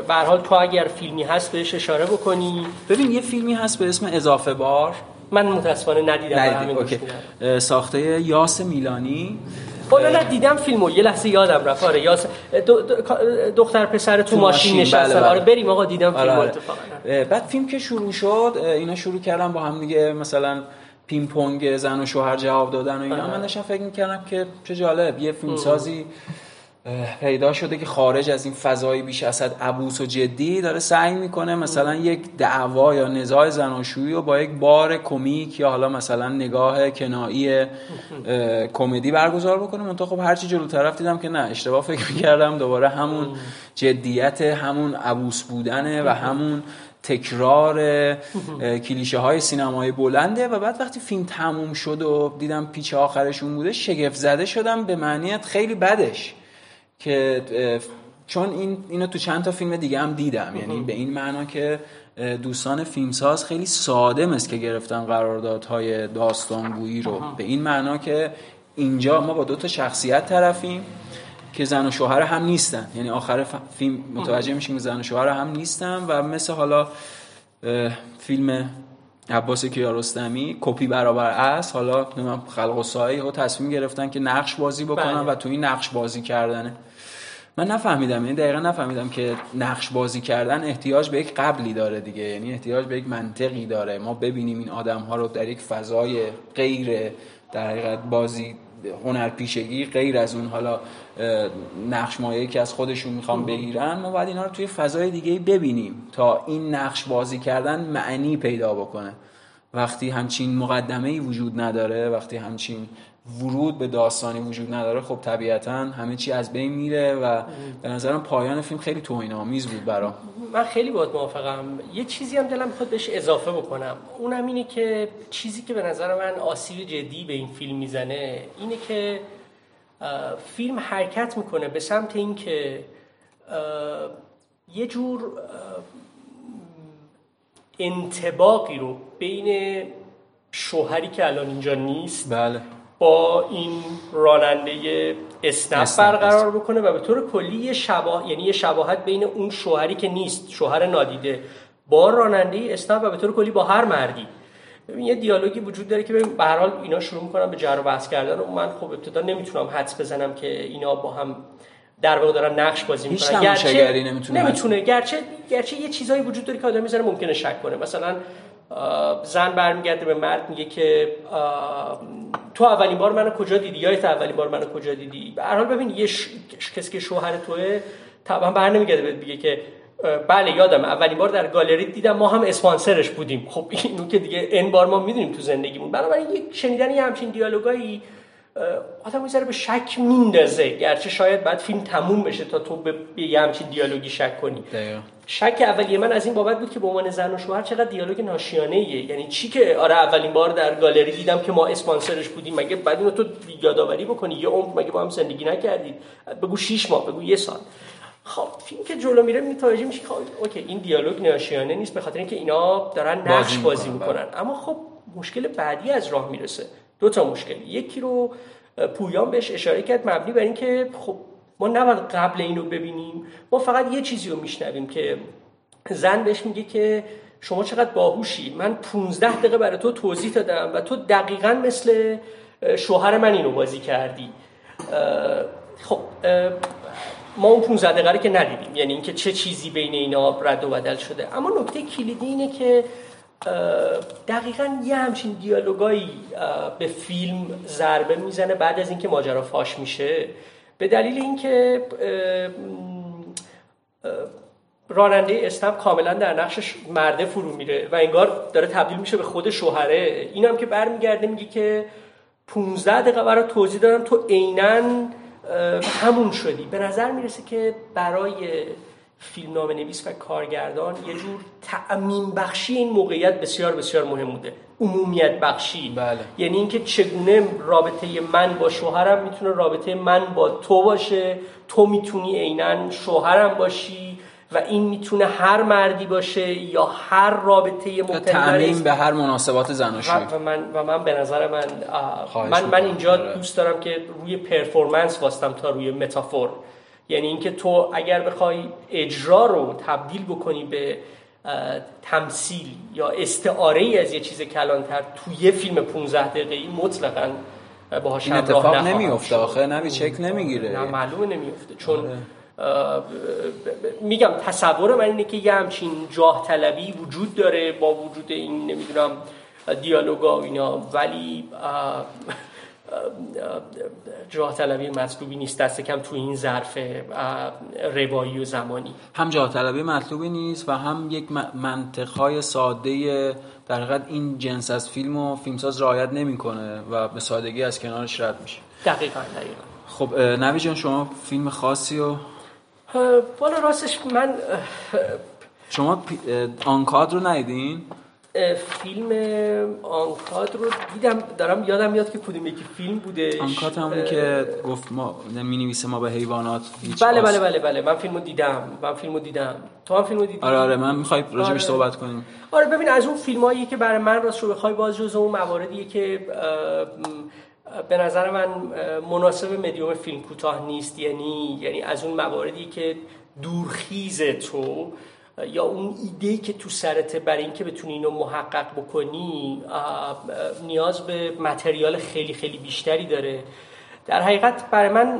به حال تو اگر فیلمی هست بهش اشاره بکنی ببین یه فیلمی هست به اسم اضافه بار من متاسفانه ندیدم. اه، ساخته یاس میلانی خب نه دیدم فیلمو یه لحظه یادم رفت آره یاس دختر پسر تو, تو ماشین نشستن بله، بله. آره بریم آقا دیدم آره، فیلمو آره. بعد فیلم که شروع شد اینا شروع کردن با هم دیگه مثلا پینگ پونگ زن و شوهر جواب دادن و اینا آره. من داشتم فکر می‌کردم که چه جالب یه فیلمسازی پیدا شده که خارج از این فضای بیش از حد عبوس و جدی داره سعی می‌کنه مثلا یک دعوا یا نزاع زناشویی رو با یک بار کمیک یا حالا مثلا نگاه کنایی کمدی برگزار بکنه. منتها خب هرچی جلوتر رفت دیدم که نه اشتباه فکر می‌کردم. دوباره همون جدیت همون عبوس بودنه و همون تکرار کلیشه های سینمای بلنده. و بعد وقتی فیلم تموم شد و دیدم پیچ آخرشون بوده شگفت زده شدم. به معنیت خیلی بدش. که چون این اینو تو چند تا فیلم دیگه هم دیدم. یعنی به این معنا که دوستان فیلمساز خیلی ساده است که گرفتن قراردادهای داستانگویی رو. به این معنا که اینجا ما با دو تا شخصیت طرفیم که زن و شوهر هم نیستن. یعنی آخر فیلم متوجه میشیم که زن و شوهر هم نیستن و مثل حالا فیلم عباس کیارستمی کپی برابر است. حالا خلق و سایه ها تصمیم گرفتن که نقش بازی بکنن بله. و تو این نقش بازی کردنه. من نفهمیدم یعنی دقیقا نفهمیدم که نقش بازی کردن احتیاج به یک قبلی داره دیگه. یعنی احتیاج به یک منطقی داره. ما ببینیم این آدم ها رو در یک فضای غیر در حقیقت بازی هنرپیشگی غیر از اون حالا نقش مایه که از خودشون می‌خوام بگیرن ما باید اینا رو توی فضای دیگه ببینیم تا این نقش بازی کردن معنی پیدا بکنه. وقتی همچین مقدمه ای وجود نداره وقتی همچین ورود به داستانی وجود نداره خب طبیعتا همه چی از بین میره و به نظرم پایان فیلم خیلی توهین آمیز بود برام. من خیلی باید موافقم. یه چیزی هم دلم می‌خواد بهش اضافه بکنم. اونم اینه که چیزی که به نظر من آسیب جدی به این فیلم می‌زنه اینه که فیلم حرکت می‌کنه به سمت اینکه یه جور انتباقی رو بین شوهری که الان اینجا نیست بله. با این راننده اسنپ برقرار بکنه و به طور کلی یه شباه یعنی یه شباهت بین اون شوهری که نیست شوهر نادیده با راننده اسنپ و به طور کلی با هر مردی. ببین یه دیالوگی وجود داره که ببین به هر حال اینا شروع می‌کنن به جر و بحث کردن و من خب ابتدا نمی‌تونم حدس بزنم که اینا با هم در واقع دارن نقش بازی می‌کنن. گرچه نمی‌تونه نمی‌تونه. گرچه گرچه یه چیزایی وجود داره که آدم می‌ذاره ممکنه شک کنه. مثلا زن برمیگرده به مرد میگه که تو اولین بار منو کجا دیدی؟ یا تو اولین بار منو کجا دیدی؟ به هر حال ببین یه ش... کسی که شوهر توه طبعا بر نمیگرده بگه که بله یادم اولین بار در گالری دیدم ما هم اسپانسرش بودیم. خب اینو که دیگه این بار ما می‌دونیم تو زندگیمون. بنابراین یک شنیدن یه همچین دیالوگایی آدم می‌ذاره به شک میندازه. گرچه شاید بعد فیلم تموم بشه تا تو به یه همچین دیالوگی شک کنی. شک اولیه من از این بابت بود که به عنوان زن و شوهر چقدر دیالوگ ناشیانه ایه یعنی چی که آره اولین بار در گالری دیدم که ما اسپانسرش بودیم. مگه بعد اینو تو یادآوری بکنی؟ یه عمر مگه با هم زندگی نکردید؟ بگو 6 ماه بگو یه سال. خب فیلم که جلو میره متوجه میشه خب اوکی این دیالوگ ناشیانه نیست به خاطر اینکه اینا دارن نقش بازی می‌کنن. اما خب مشکل بعدی از راه می‌رسه. دو تا مشکل. یکی رو پویان بهش اشاره کرد مبنی بر اینکه خب ما نباید قبل اینو ببینیم ما فقط یه چیزی رو میشنویم که زن بهش میگه که شما چقدر باهوشی. من 15 دقیقه برای تو توضیح دادم و تو دقیقا مثل شوهر من اینو بازی کردی. خب ما اون 15 دقیقه که ندیدیم. یعنی اینکه چه چیزی بین اینا رد و بدل شده. اما نکته کلیدی اینه که دقیقا یه همچین دیالوگایی به فیلم ضربه می‌زنه بعد از اینکه ماجرا فاش میشه. به دلیل اینکه راننده اسنپ کاملا در نقشش مرده فرو میره و انگار داره تبدیل میشه به خود شوهره. این هم که برمیگرده میگه که 15 دقیقه برای توضیح دادم تو عینا همون شدی. به نظر می‌رسه که برای فیلمنامه نویس و کارگردان یه جور تعمین بخشی این موقعیت بسیار بسیار مهم بوده. عمومیت بخشی. بله. یعنی اینکه چگونه رابطه من با شوهرم می‌تونه رابطه من با تو باشه تو می‌تونی عینا شوهرم باشی و این می‌تونه هر مردی باشه یا هر رابطه تعمین به هر مناسبات زناشویی. و من و من به نظر من من من اینجا آره. دوست دارم که روی پرفورمنس واستم تا روی متافور. یعنی اینکه تو اگر بخوای اجرا رو تبدیل بکنی به تمثیل یا استعاره ای از یه چیز کلانتر تو یه فیلم 15 دقیقه ای مطلقا باهاش این اتفاق نمیفته آخه نبی چک نمی‌گیره. نه معلومه نمیفته چون آره. میگم تصور من اینه که یه همچین جاه طلبی وجود داره با وجود این نمی‌دونم دیالوگا و اینا. ولی جاه طلبی مطلوبی نیست دست کم تو این ظرف روایی و زمانی. هم جاه طلبی مطلوبی نیست و هم یک منطقهای ساده در حقیقت این جنس از فیلم و فیلمساز رعایت نمی‌کنه و به سادگی از کنارش رد میشه. دقیقا دقیقا. خب نوی جان شما فیلم خاصی و بالا راستش من شما آنکاد رو ندیدین؟ فیلم آنکاد رو دیدم دارم یادم میاد که کدوم یکی فیلم بوده. آنکاد همونی که گفت ما می نویسه ما به حیوانات بله بله بله بله من فیلمو دیدم من فیلمو دیدم. تو هم فیلمو دیدی؟ آره آره من می‌خوای راجبش آره. صحبت کنیم. آره ببین از اون فیلمایی که برای من راست رو بخوای باز جزء اون مواردیه که به نظر من مناسب مدیوم فیلم کوتاه نیست. یعنی یعنی از اون مواردی که دورخیز تو یا اون ایده که تو سرته برای اینکه بتونی اینو محقق بکنی نیاز به متریال خیلی خیلی بیشتری داره. در حقیقت برای من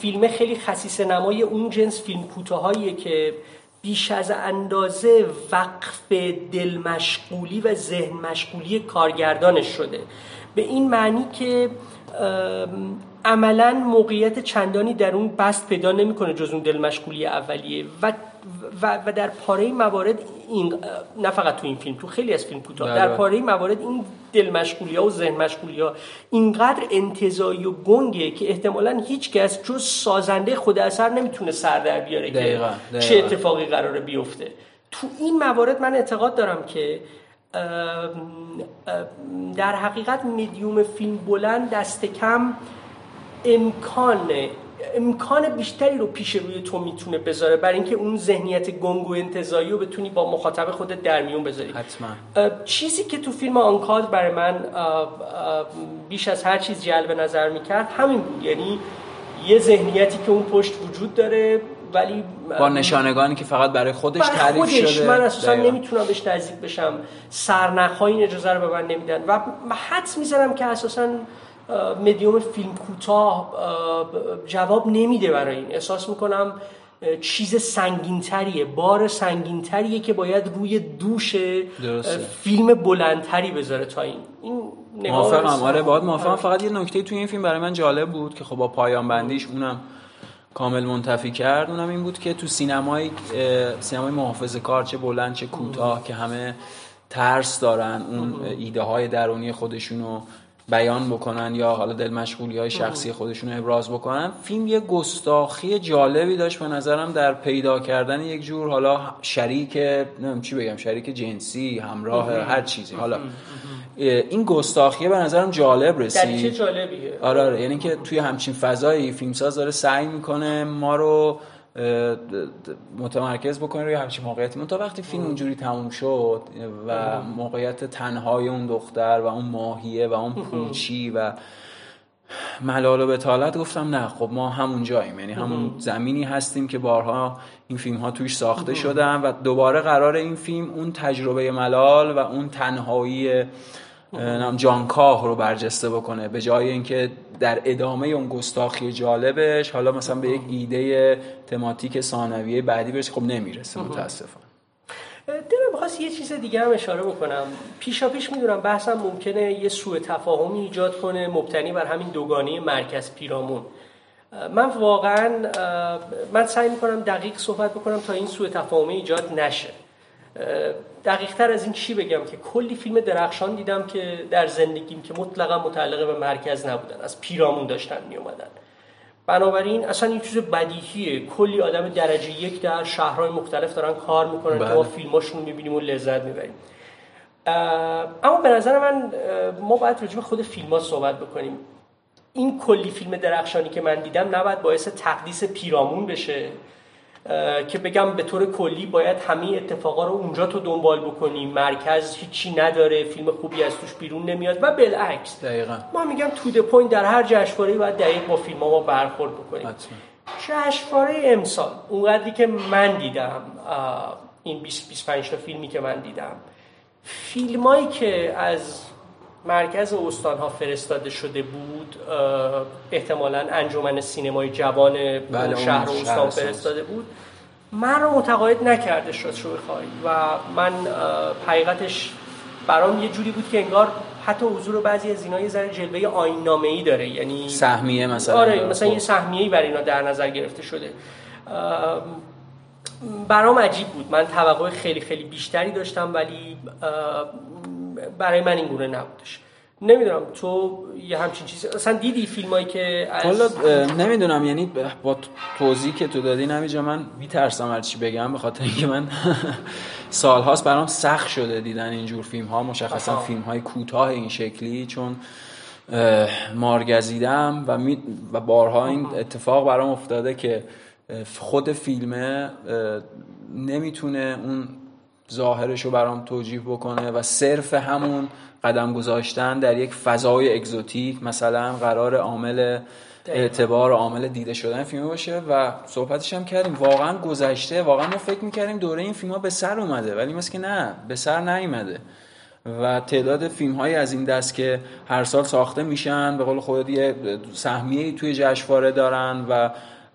فیلم خیلی خصیص نمای اون جنس فیلم کوتاهاییه که بیش از اندازه وقف دل مشغولی و ذهن مشغولی کارگردانش شده. به این معنی که عملا موقعیت چندانی در اون بست پیدا نمی‌کنه جز اون دل مشغولی اولیه. و و, و در پاره موارد این نه فقط تو این فیلم تو خیلی از فیلم کوتاه. در بله. پاره موارد این دل مشغولی ها و ذهن مشغولی ها اینقدر انتظایی و گنگه که احتمالا هیچ کس جز سازنده خود اثر نمی‌تونه سر در بیاره که چه اتفاقی قراره بیفته. تو این موارد من اعتقاد دارم که در حقیقت مدیوم فیلم بلند دست کم امکان امکان بیشتری رو پیش روی تو می‌تونه بذاره برای اینکه اون ذهنیت گنگ و انتظایی رو بتونی با مخاطب خودت در میون بذاری. حتما. چیزی که تو فیلم آنکاد برای من بیش از هر چیز جلب نظر می‌کرد همین بود. یعنی یه ذهنیتی که اون پشت وجود داره ولی با نشانگانی که فقط برای خودش تعریف خودش. شده. من اساسا نمی‌تونم بهش نزدیک بشم. سرنخهای این اجازه رو به من نمیدن. و حدس می‌زنم که اساسا مدیوم فیلم کوتاه جواب نمیده برای این. احساس می‌کنم چیز سنگینتریه بار سنگینتریه که باید روی دوش فیلم بلندتری بذاره تا این. این موافقم. آره باید موافقم. فقط یه نکته توی این فیلم برای من جالب بود که خب با پایان بندیش اونم کامل منتفی کرد. اونم این بود که تو سینمای سینمای محافظه کار چه بلند چه کوتاه که همه ترس دارن اون ایده های درونی خودشونو بیان بکنن یا حالا دل مشغولی های شخصی خودشون رو ابراز بکنن. فیلم یه گستاخی جالبی داشت به نظرم در پیدا کردن یک جور حالا شریک نمیم چی بگم شریک جنسی همراه هر چیزی. حالا این گستاخیه به نظرم جالب رسید. جالبیه؟ آره آره. یعنی که توی همچین فضایی فیلمساز داره سعی می‌کنه ما رو متمرکز بکنه روی همچین موقعیتی. تا وقتی فیلم اونجوری تموم شد و موقعیت تنهای اون دختر و اون ماهیه و اون پوچی و ملال و بتالت گفتم نه خب ما همون جاییم. یعنی همون زمینی هستیم که بارها این فیلم ها توش ساخته شدن و دوباره قرار این فیلم اون تجربه ملال و اون تنهایی جانکاه رو برجسته بکنه. به جای اینکه در ادامه اون گستاخی جالبش حالا مثلا به یک ایده تماتیک ثانویه بعدی برسه خب نمی‌رسه متاسفانه. دلم بخواست یه چیز دیگه هم اشاره بکنم. پیشا پیش می‌دونم بحثم ممکنه یه سوء تفاهمی ایجاد کنه مبتنی بر همین دوگانه مرکز پیرامون. من واقعا من سعی می‌کنم دقیق صحبت بکنم تا این سوء تفاهمی ایجاد نشه. دقیق تر از این چی بگم که کلی فیلم درخشان دیدم که در زندگیم که مطلقا متعلق به مرکز نبودن از پیرامون داشتن می اومدن بنابراین اصلا این چیز بدیهیه. کلی آدم درجه یک در شهرهای مختلف دارن کار می‌کنن که ما بله. فیلماشون می‌بینیم و لذت می‌بریم. اما به نظر من ما باید راجع به خود فیلم ها صحبت بکنیم. این کلی فیلم درخشانی که من دیدم نباید باعث تقدیس پیرامون بشه. که بگم به طور کلی باید همه اتفاقا رو اونجا تو دنبال بکنیم. مرکز هیچی نداره فیلم خوبی از توش بیرون نمیاد و بالعکس. دقیقا. ما میگم to the point در هر جشنواره باید دقیق با فیلم ها ما برخورد بکنیم. جشنواره امسال اونقدری که من دیدم این 20 25 تا فیلمی که من دیدم. فیلمایی که از مرکز استان ها فرستاده شده بود احتمالا انجمن سینمای جوان بله شهر و استان فرستاده بود. من رو متقاعد نکرده شد شو و من حقیقتش برام یه جوری بود که انگار حتی حضور بعضی از اینا یه ذره جلوه آینامه ای داره. یعنی سهمیه مثلا. آره مثلا یه سهمیه ای برای اینا در نظر گرفته شده. برام عجیب بود. من توقع خیلی خیلی بیشتری داشتم ولی برای من این گونه نبودش. نمی‌دونم تو یه همچین چیزی اصلا دیدی فیلمایی که از... نمی‌دونم یعنی با توضیحی که تو دادی نمیجا من میترسم هر چی بگم به خاطر اینکه من [laughs] سالهاست برام سخت شده دیدن اینجور فیلم ها مشخصا فیلم های کوتاه این شکلی چون مارگزیدم و, می... و بارها این اتفاق برام افتاده که خود فیلمه نمی‌تونه اون ظاهرش رو برام توجیه بکنه و صرف همون قدم گذاشتن در یک فضای اگزوتیک مثلا قرار عامل اعتبار و عامل دیده شدن فیلم باشه و صحبتش هم کردیم. واقعا گذشته واقعا ما فکر می‌کردیم دوره این فیلم ها به سر اومده ولی مثل که نه به سر نیومده. و تعداد فیلم های از این دست که هر سال ساخته میشن به قول خود یه سهمیه توی جشنواره دارن و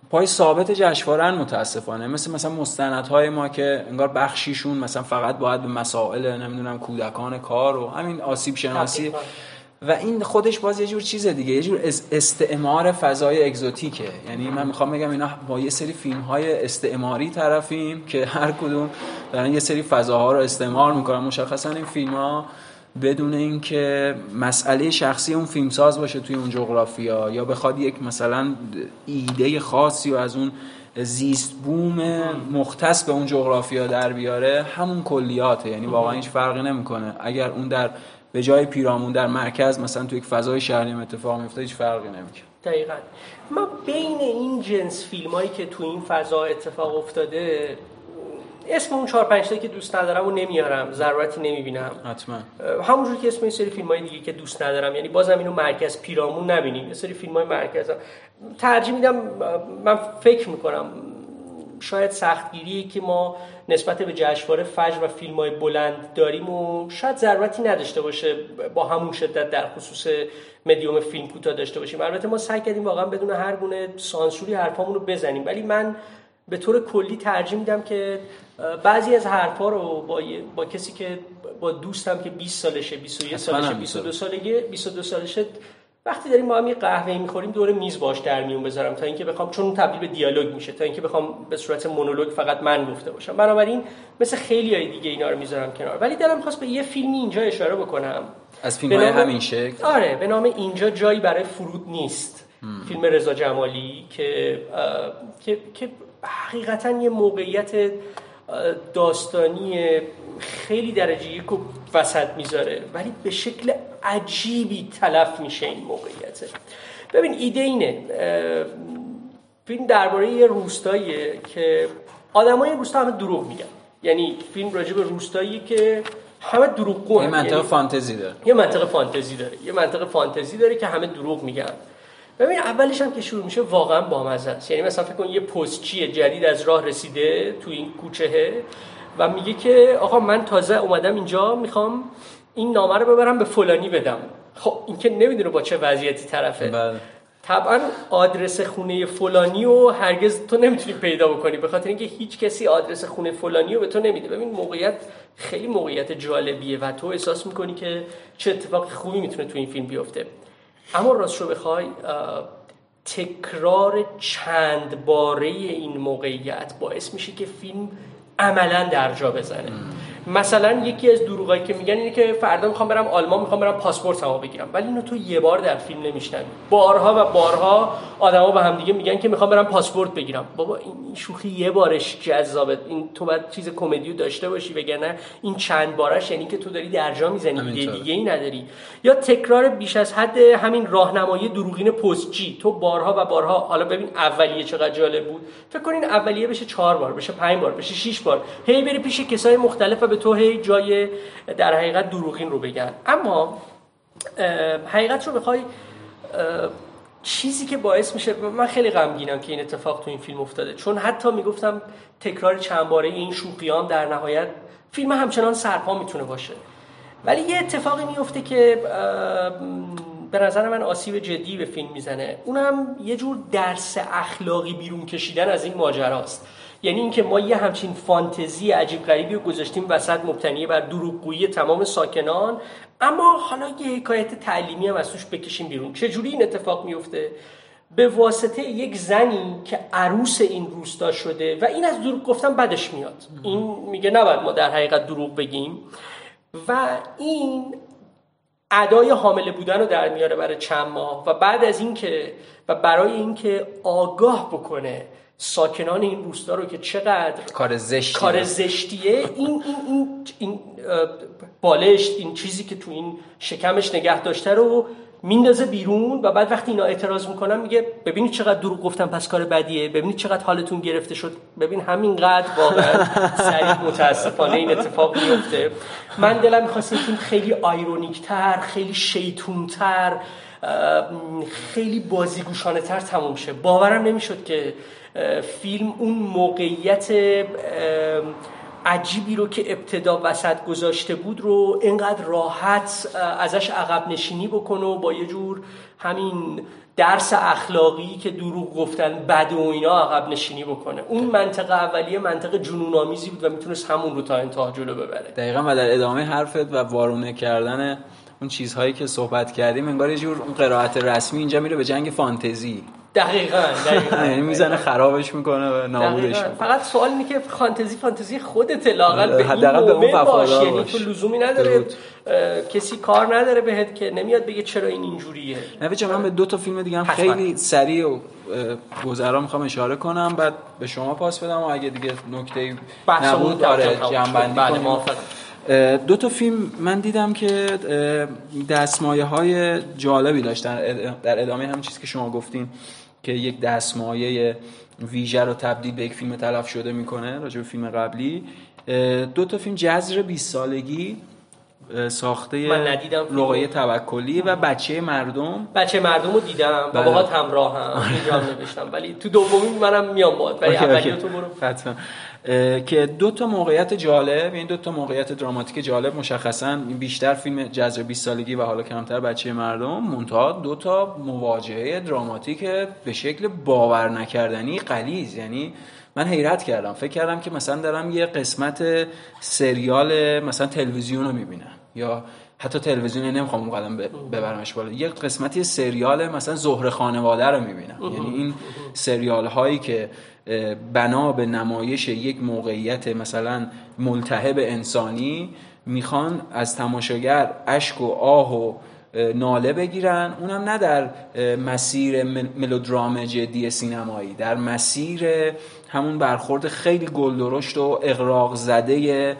پای ثابت جشنوارن متاسفانه. مثل مثلا مستندهای ما که انگار بخشیشون مثلا فقط باید به مسائل نمی‌دونم کودکان کار و همین آسیب شناسی. و این خودش باز یه جور چیز دیگه یه جور استعمار فضای اگزوتیکه. یعنی من می‌خوام بگم اینا با یه سری فیلم های استعماری طرفیم که هر کدوم دارن یه سری فضاها رو استعمار می‌کنن. مشخصا این فیلم ها بدون اینکه مسئله شخصی اون فیلمساز باشه توی اون جغرافیا یا بخواد یک مثلا ایده خاصی و از اون زیست بوم مختص به اون جغرافیا در بیاره همون کلیاته. یعنی واقعا هیچ فرقی نمی‌کنه. اگر اون در به جای پیرامون در مرکز مثلا توی یک فضای شهری اتفاق میفته هیچ فرقی نمی‌کنه. دقیقا. من بین این جنس فیلم هایی که تو این فضا اتفاق افتاده اسم اون چهار پنج که دوست ندارم و نمیارم ضرورتی نمی‌بینم. حتما. همونجور که اسم این سری فیلم های دیگه که دوست ندارم یعنی بازم اینو مرکز پیرامون نبینیم. یه سری فیلم های مرکز ترجیح میدم من فکر می‌کنم شاید سختگیری که ما نسبت به جشنواره فجر و فیلم های بلند داریم و شاید ضرورتی نداشته باشه با همون شدت در خصوص مدیوم فیلم کوتاه داشته باشیم. البته ما سعی کردیم واقعا بدون هر گونه سانسوری حرفامون رو بزنیم. ولی من به طور کلی ترجیح میدم که بعضی از حرفا رو با, با کسی که با دوستم که 20 سالشه 21 سالشه 22 سالگه 22 سالشه وقتی داریم با هم یه قهوه می‌خوریم دور میز باش در میون بذارم تا اینکه بخوام چون تبدیل به دیالوگ میشه تا اینکه بخوام به صورت مونولوگ فقط من گفته باشم. بنابراین مثل خیلی های دیگه اینا رو می‌ذارم کنار. ولی دلم خواست به یه فیلمی اینجا اشاره بکنم. از فیلم های همین شکل؟ آره به نام اینجا جایی برای فرود نیست. فیلم رضا جمالی که که که حقیقتا یه موقعیت داستانی خیلی درجه یک وسط می‌ذاره. ولی به شکل عجیبی تلف میشه این موقعیته ببین ایده اینه فیلم درباره یه روستاییه که آدمای روستا همه دروغ میگن. یعنی فیلم راجع به روستایی که همه دروغگو یه منطقه یعنی فانتزی داره. یه منطقه فانتزی داره. یه منطقه فانتزی داره که همه دروغ میگن. ببین اولش هم که شروع میشه واقعا بامزه است یعنی مثلا فکر کن یه پستچی جدید از راه رسیده تو این کوچه و میگه که آقا من تازه اومدم اینجا می‌خوام این نامه رو ببرم به فلانی بدم. خب این که نمی‌دونه با چه وضعیتی طرفه. بله. طبعا آدرس خونه فلانی رو هرگز تو نمی‌تونی پیدا بکنی. به خاطر اینکه هیچ کسی آدرس خونه فلانی رو به تو نمیده. ببین موقعیت خیلی موقعیت جالبیه و تو احساس می‌کنی که چه اتفاق خوبی می‌تونه تو این فیلم بیفته. اما راست رو بخوای تکرار چند باره این موقعیت باعث میشه که فیلم عملا در جا بزنه. مثلا یکی از دروغایی که میگن اینه که فردا می‌خوام برم آلمان می‌خوام برم پاسپورتمو بگیرم. ولی اینو تو یه بار در فیلم نمیشنوی. بارها و بارها آدما به هم دیگه میگن که می‌خوام برم پاسپورت بگیرم. بابا این شوخی یه بارش جذابه. این تو باید چیز کمدیو داشته باشی وگرنه این چند بارش یعنی که تو داری درجا می‌زنی. دیگه دیگه ای نداری. یا تکرار بیش از حد همین راهنمایی دروغین پستچی. تو بارها و بارها حالا ببین اولیه چقدر جالب بود. فکر کنین اولیه بشه چهار بار بشه پنج بار بشه شش بار. هی بری پیش کسای مختلف و به تو هی جای در حقیقت دروغین رو بگن. اما حقیقت رو بخوای چیزی که باعث میشه من خیلی غمگینم که این اتفاق تو این فیلم افتاده. چون حتی می‌گفتم تکرار چند باره این شوخیان در نهایت فیلم همچنان سرپا می‌تونه باشه. ولی یه اتفاقی میفته که به نظر من آسیب جدی به فیلم می‌زنه. اونم یه جور درس اخلاقی بیرون کشیدن از این ماجراست. یعنی اینکه ما یه همچین فانتزی عجیب غریبی رو گذاشتیم وسط مبتنی بر دروغگویی تمام ساکنان. اما حالا یه حکایت تعلیمی هم از توش بکشیم بیرون. چجوری این اتفاق میفته؟ به واسطه یک زنی که عروس این روستا شده و این از دروغ گفتن بدش میاد. این میگه نباید ما در حقیقت دروغ بگیم. و این ادای حامله بودن رو در میاره برای چند ماه. و بعد از اینکه و برای اینکه آگاه بکنه ساکنان این روستا رو که چقدر کار زشتیه. کار زشتیه این این این, این بالشت این چیزی که تو این شکمش نگه داشته رو میندازه بیرون و بعد وقتی اینا اعتراض می‌کنن میگه ببینید چقدر دروغ گفتم پس کار بدیه. ببینید چقدر حالتون گرفته شد. ببین همینقدر واقعا سریع متاسفانه این اتفاق میفته من دلم می‌خواست این خیلی آیرونیکتر خیلی شیطونتر خیلی بازیگوشانه تر تموم شه. باورم نمی‌شد که فیلم اون موقعیت عجیبی رو که ابتدا وسط گذاشته بود رو اینقدر راحت ازش عقب نشینی بکنه و با یه جور همین درس اخلاقی که دروغ گفتن بد و اینا عقب نشینی بکنه. اون منطقه اولیه منطقه جنون آمیزی بود و می‌تونست همون رو تا انتها جلو ببره. دقیقا و در ادامه حرفت و وارونه کردن اون چیزهایی که صحبت کردیم انگار یه جور اون قرائت رسمی اینجا میره به جنگ فانتزی. دقیقا یعنی می‌زنه خرابش می‌کنه و نابودش فقط سوال اینه که فانتزی فانتزی خودت لاقل به این مومن باش. یعنی تو لزومی نداره کسی کار نداره بهت که نمیاد بگه چرا این اینجوریه. نه من به دو تا فیلم دیگه هم خیلی سریع و گذرا می‌خوام اشاره کنم. بعد به شما پاس بدم و اگه دیگه نکته نبود آره جنبندی بله، کنیم. دو تا فیلم من دیدم که دستمایه های جالبی داشتن. در ادامه همین چیزی که شما گفتین که یک دستمایه ویژه رو تبدیل به یک فیلم تلف شده می‌کنه راجع به فیلم قبلی. دو تا فیلم جزر 20 سالگی ساخته لغای توکلی و بچه مردم. بچه مردم رو دیدم. و باهات همراه هم نوشتم. ولی تو دومی منم میام باهات. ولی اولی تو برو. که دو تا موقعیت جالب این دو تا موقعیت دراماتیک جالب مشخصا بیشتر فیلم جذب 20 سالگی و حالا کمتر بچه مردم منتها دو تا مواجهه دراماتیک به شکل باور نکردنی قلیز یعنی من حیرت کردم. فکر کردم که مثلا دارم یه قسمت سریال مثلا تلویزیون رو می‌بینم یا حتی تلویزیون نمی‌خوام اون قدم ببرمش بالا. یه قسمتی سریال مثلا ظهر خانواده رو می‌بینم. یعنی این سریال هایی که بنا به نمایش یک موقعیت مثلا ملتهب انسانی می‌خوان از تماشاگر اشک و آه و ناله بگیرن. اونم نه در مسیر ملودرام جدی سینمایی در مسیر همون برخورد خیلی گلدرشت و اقراق زده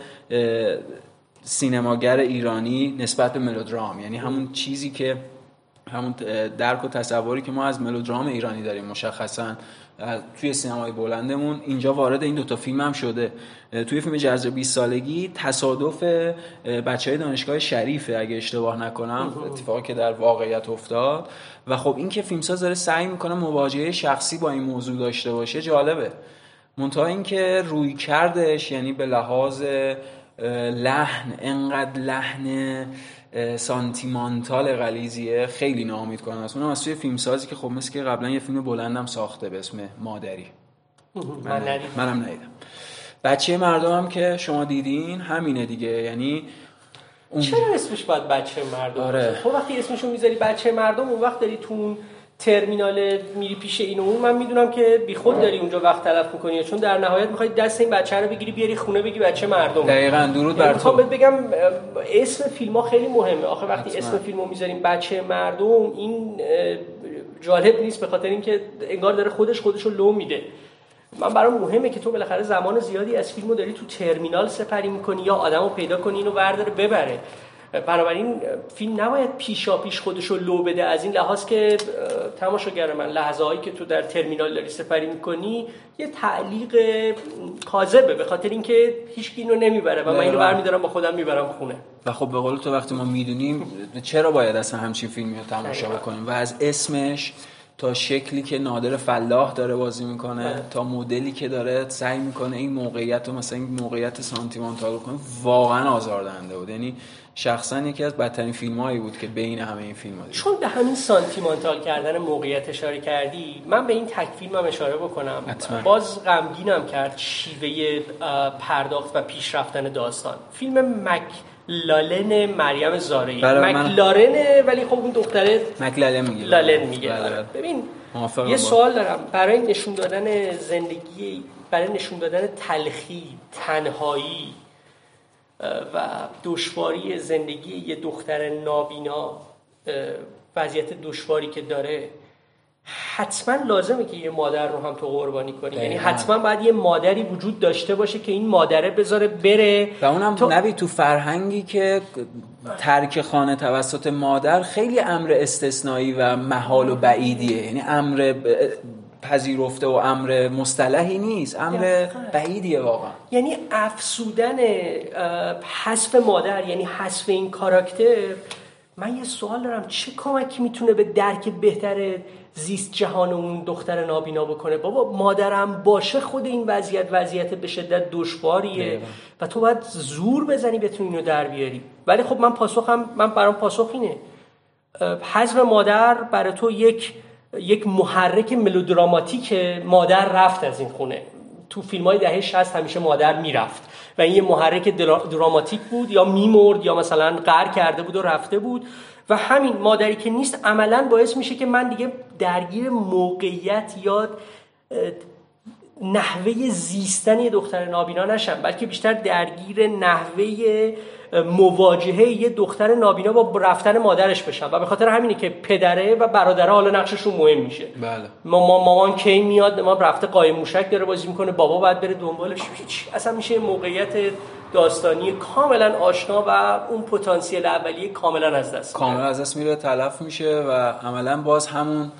سینماگر ایرانی نسبت به ملودرام. یعنی همون چیزی که همون درک و تصوری که ما از ملودرام ایرانی داریم مشخصا. توی سینمای بلندمون اینجا وارد این دوتا فیلم هم شده. توی فیلم جذب 20 سالگی تصادف بچه های دانشگاه شریفه اگه اشتباه نکنم اتفاقی که در واقعیت افتاد. و خب این که فیلمساز داره سعی می‌کنه مواجهه شخصی با این موضوع داشته باشه جالبه. منتها اینکه روی کردش یعنی به لحاظ لحن انقدر لحن سانتیمانتال غلیزیه خیلی ناامید کننده است. اونم از توی فیلمسازی که خب مثل که قبلا یه فیلم بلندم ساخته به اسم مادری. [laughs] من منم ندیدم. بچه مردم هم که شما دیدین همینه دیگه. یعنی اون... چرا اسمش باید بچه مردم آره. خب وقتی اسمشو می‌ذاری بچه مردم اون وقت داری تو ترمینال میری پیش این اون من می‌دونم که بی خود داری اونجا وقت تلف می‌کنی چون در نهایت می‌خوای دست این بچه رو بگیری بیاری خونه بگی بچه مردم. دقیقاً درود بر تو. بگم اسم فیلم ها خیلی مهمه. آخه وقتی اسم فیلم رو می‌ذاریم بچه مردم این جالب نیست به خاطر اینکه انگار داره خودش خودش رو لو میده. من برام مهمه که تو بالاخره زمان زیادی از فیلمو داری تو ترمینال سپری می‌کنی یا آدمو پیدا کنی اینو ورداره ببره. بنابراین فیلم نباید پیشا پیش خودش رو لو بده از این لحاظ که تماشاگر من لحظه هایی که تو در ترمینال داری سپری می‌کنی یه تعلیق کاذبه به خاطر اینکه هیچ اینو نمی‌بره و من اینو برمیدارم با خودم می‌برم خونه. و خب به قول تو وقتی ما می‌دونیم چرا باید اصلا همچین فیلمی رو تماشا بکنیم؟ و از اسمش تا شکلی که نادر فلاح داره بازی می‌کنه بله. تا مدلی که داره سعی می‌کنه این موقعیت رو مثلا این موقعیت سانتیمانتال کنه واقعا آزاردهنده بود. یعنی شخصا یکی از بدترین فیلم هایی بود که بین همه این فیلم ها چون به همین سانتیمانتال کردن موقعیت اشاره کردی من به این تک فیلم هم اشاره بکنم. حتما. باز غمگینم کرد شیوه پرداخت و پیشرفتن داستان. فیلم مک لالن مریم زارعی. بله، مکلارنه ولی خب اون دختره مکلالن میگه. لالن میگه. بله، بله. ببین یه سوال دارم. برای نشون دادن زندگی برای نشون دادن تلخی تنهایی و دشواری زندگی یه دختر نابینا وضعیت دشواری که داره حتما لازمه که یه مادر رو هم تو قربانی کنی. یعنی حتما باید یه مادری وجود داشته باشه که این مادره بذاره بره. و اونم تو... نبی تو فرهنگی که ترک خانه توسط مادر خیلی امر استثنایی و محال و بعیدیه. یعنی امر پذیرفته و امر مصطلحی نیست امر بعیدیه واقعا. یعنی افسودن حذف مادر یعنی حذف این کاراکتر من یه سوال دارم چه کمکی می‌تونه به درک بهتر زیست جهان اون دختر نابینا بکنه؟ بابا مادرم باشه خود این وضعیت وضعیت به شدت دشواریه و تو باید زور بزنی بتونی اینو در بیاری. ولی خب من پاسخم من برام پاسخ اینه. حذف مادر برای تو یک یک محرک ملودراماتیک مادر رفت از این خونه. تو فیلم های دهه 60 همیشه مادر می‌رفت. و این یه محرک دراماتیک بود یا میمرد یا مثلا قر کرده بود و رفته بود. و همین مادری که نیست عملا باعث میشه که من دیگه درگیر موقعیت یا نحوه زیستن یه دختر نابینا نشن بلکه بیشتر درگیر نحوه مواجهه یه دختر نابینا با رفتن مادرش بشن. و به خاطر همینه که پدره و برادره حالا نقششون مهم میشه. بله. ما مامان کی میاد؟ ما رفته قایم موشک داره بازی می‌کنه. بابا باید بره دنبالش. اصلا میشه موقعیت داستانی کاملا آشنا و اون پتانسیل اولیه کاملا از دست کاملا از دست میره تلف میشه و عملا باز همون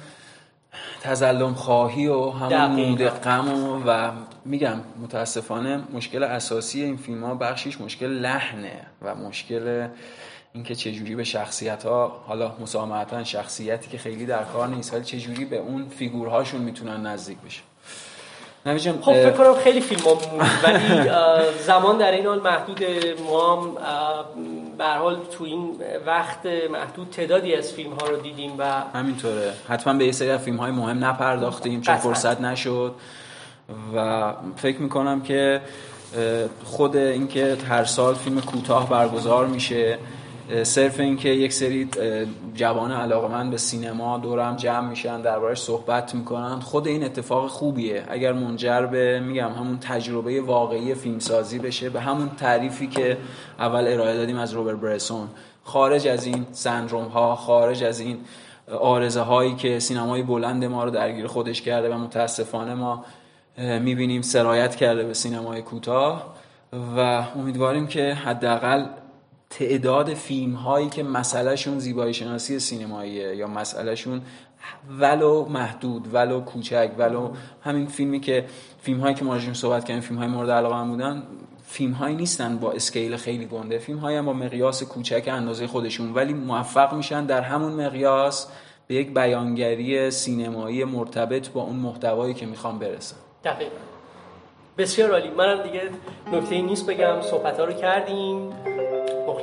تزلم خواهی و همون مود غم و, و میگم متاسفانه مشکل اساسی این فیلم ها بخشیش مشکل لحنه و مشکل اینکه چجوری به شخصیت ها حالا مسامحتا شخصیتی که خیلی در کار نیست ولی چجوری به اون فیگورهاشون می‌تونن نزدیک بشه. خب فکر کنم خیلی فیلم ها ولی زمان در این حال محدود ما به حال تو این وقت محدود تعدادی از فیلم ها رو دیدیم و همینطوره. حتما به یه سری از فیلم های مهم نپرداختیم چون فرصت نشد. و فکر می‌کنم که خود اینکه هر سال فیلم کوتاه برگزار میشه صرف اینکه یک سری جوان علاقه من به سینما دورم جمع میشن دربارش صحبت می‌کنن. خود این اتفاق خوبیه. اگر منجر به میگم همون تجربه واقعی فیلمسازی بشه به همون تعریفی که اول ارائه دادیم از روبر برسون. خارج از این سندروم ها خارج از این آرزه هایی که سینمای بلند ما رو درگیر خودش کرده و متاسفانه ما می‌بینیم سرایت کرده به سینمای کوتاه و امیدواریم که حداقل تعداد فیلم هایی که مسئلهشون زیبایی شناسی سینماییه یا مسئلهشون ولو محدود ولو کوچک ولو همین فیلمی که فیلم هایی که ما صحبت کردیم فیلم های مورد علاقه هم بودن فیلم هایی نیستن با اسکیل خیلی گنده. فیلم هایی هم با مقیاس کوچک اندازه خودشون ولی موفق میشن در همون مقیاس به یک بیانگری سینمایی مرتبط با اون محتوایی که می‌خوام برسن. دقیقا. بسیار عالی. منم دیگه نکته نیست بگم. صحبت ها رو کردیم.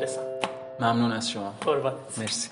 مخلصم ممنون از شما. قربان مرسی.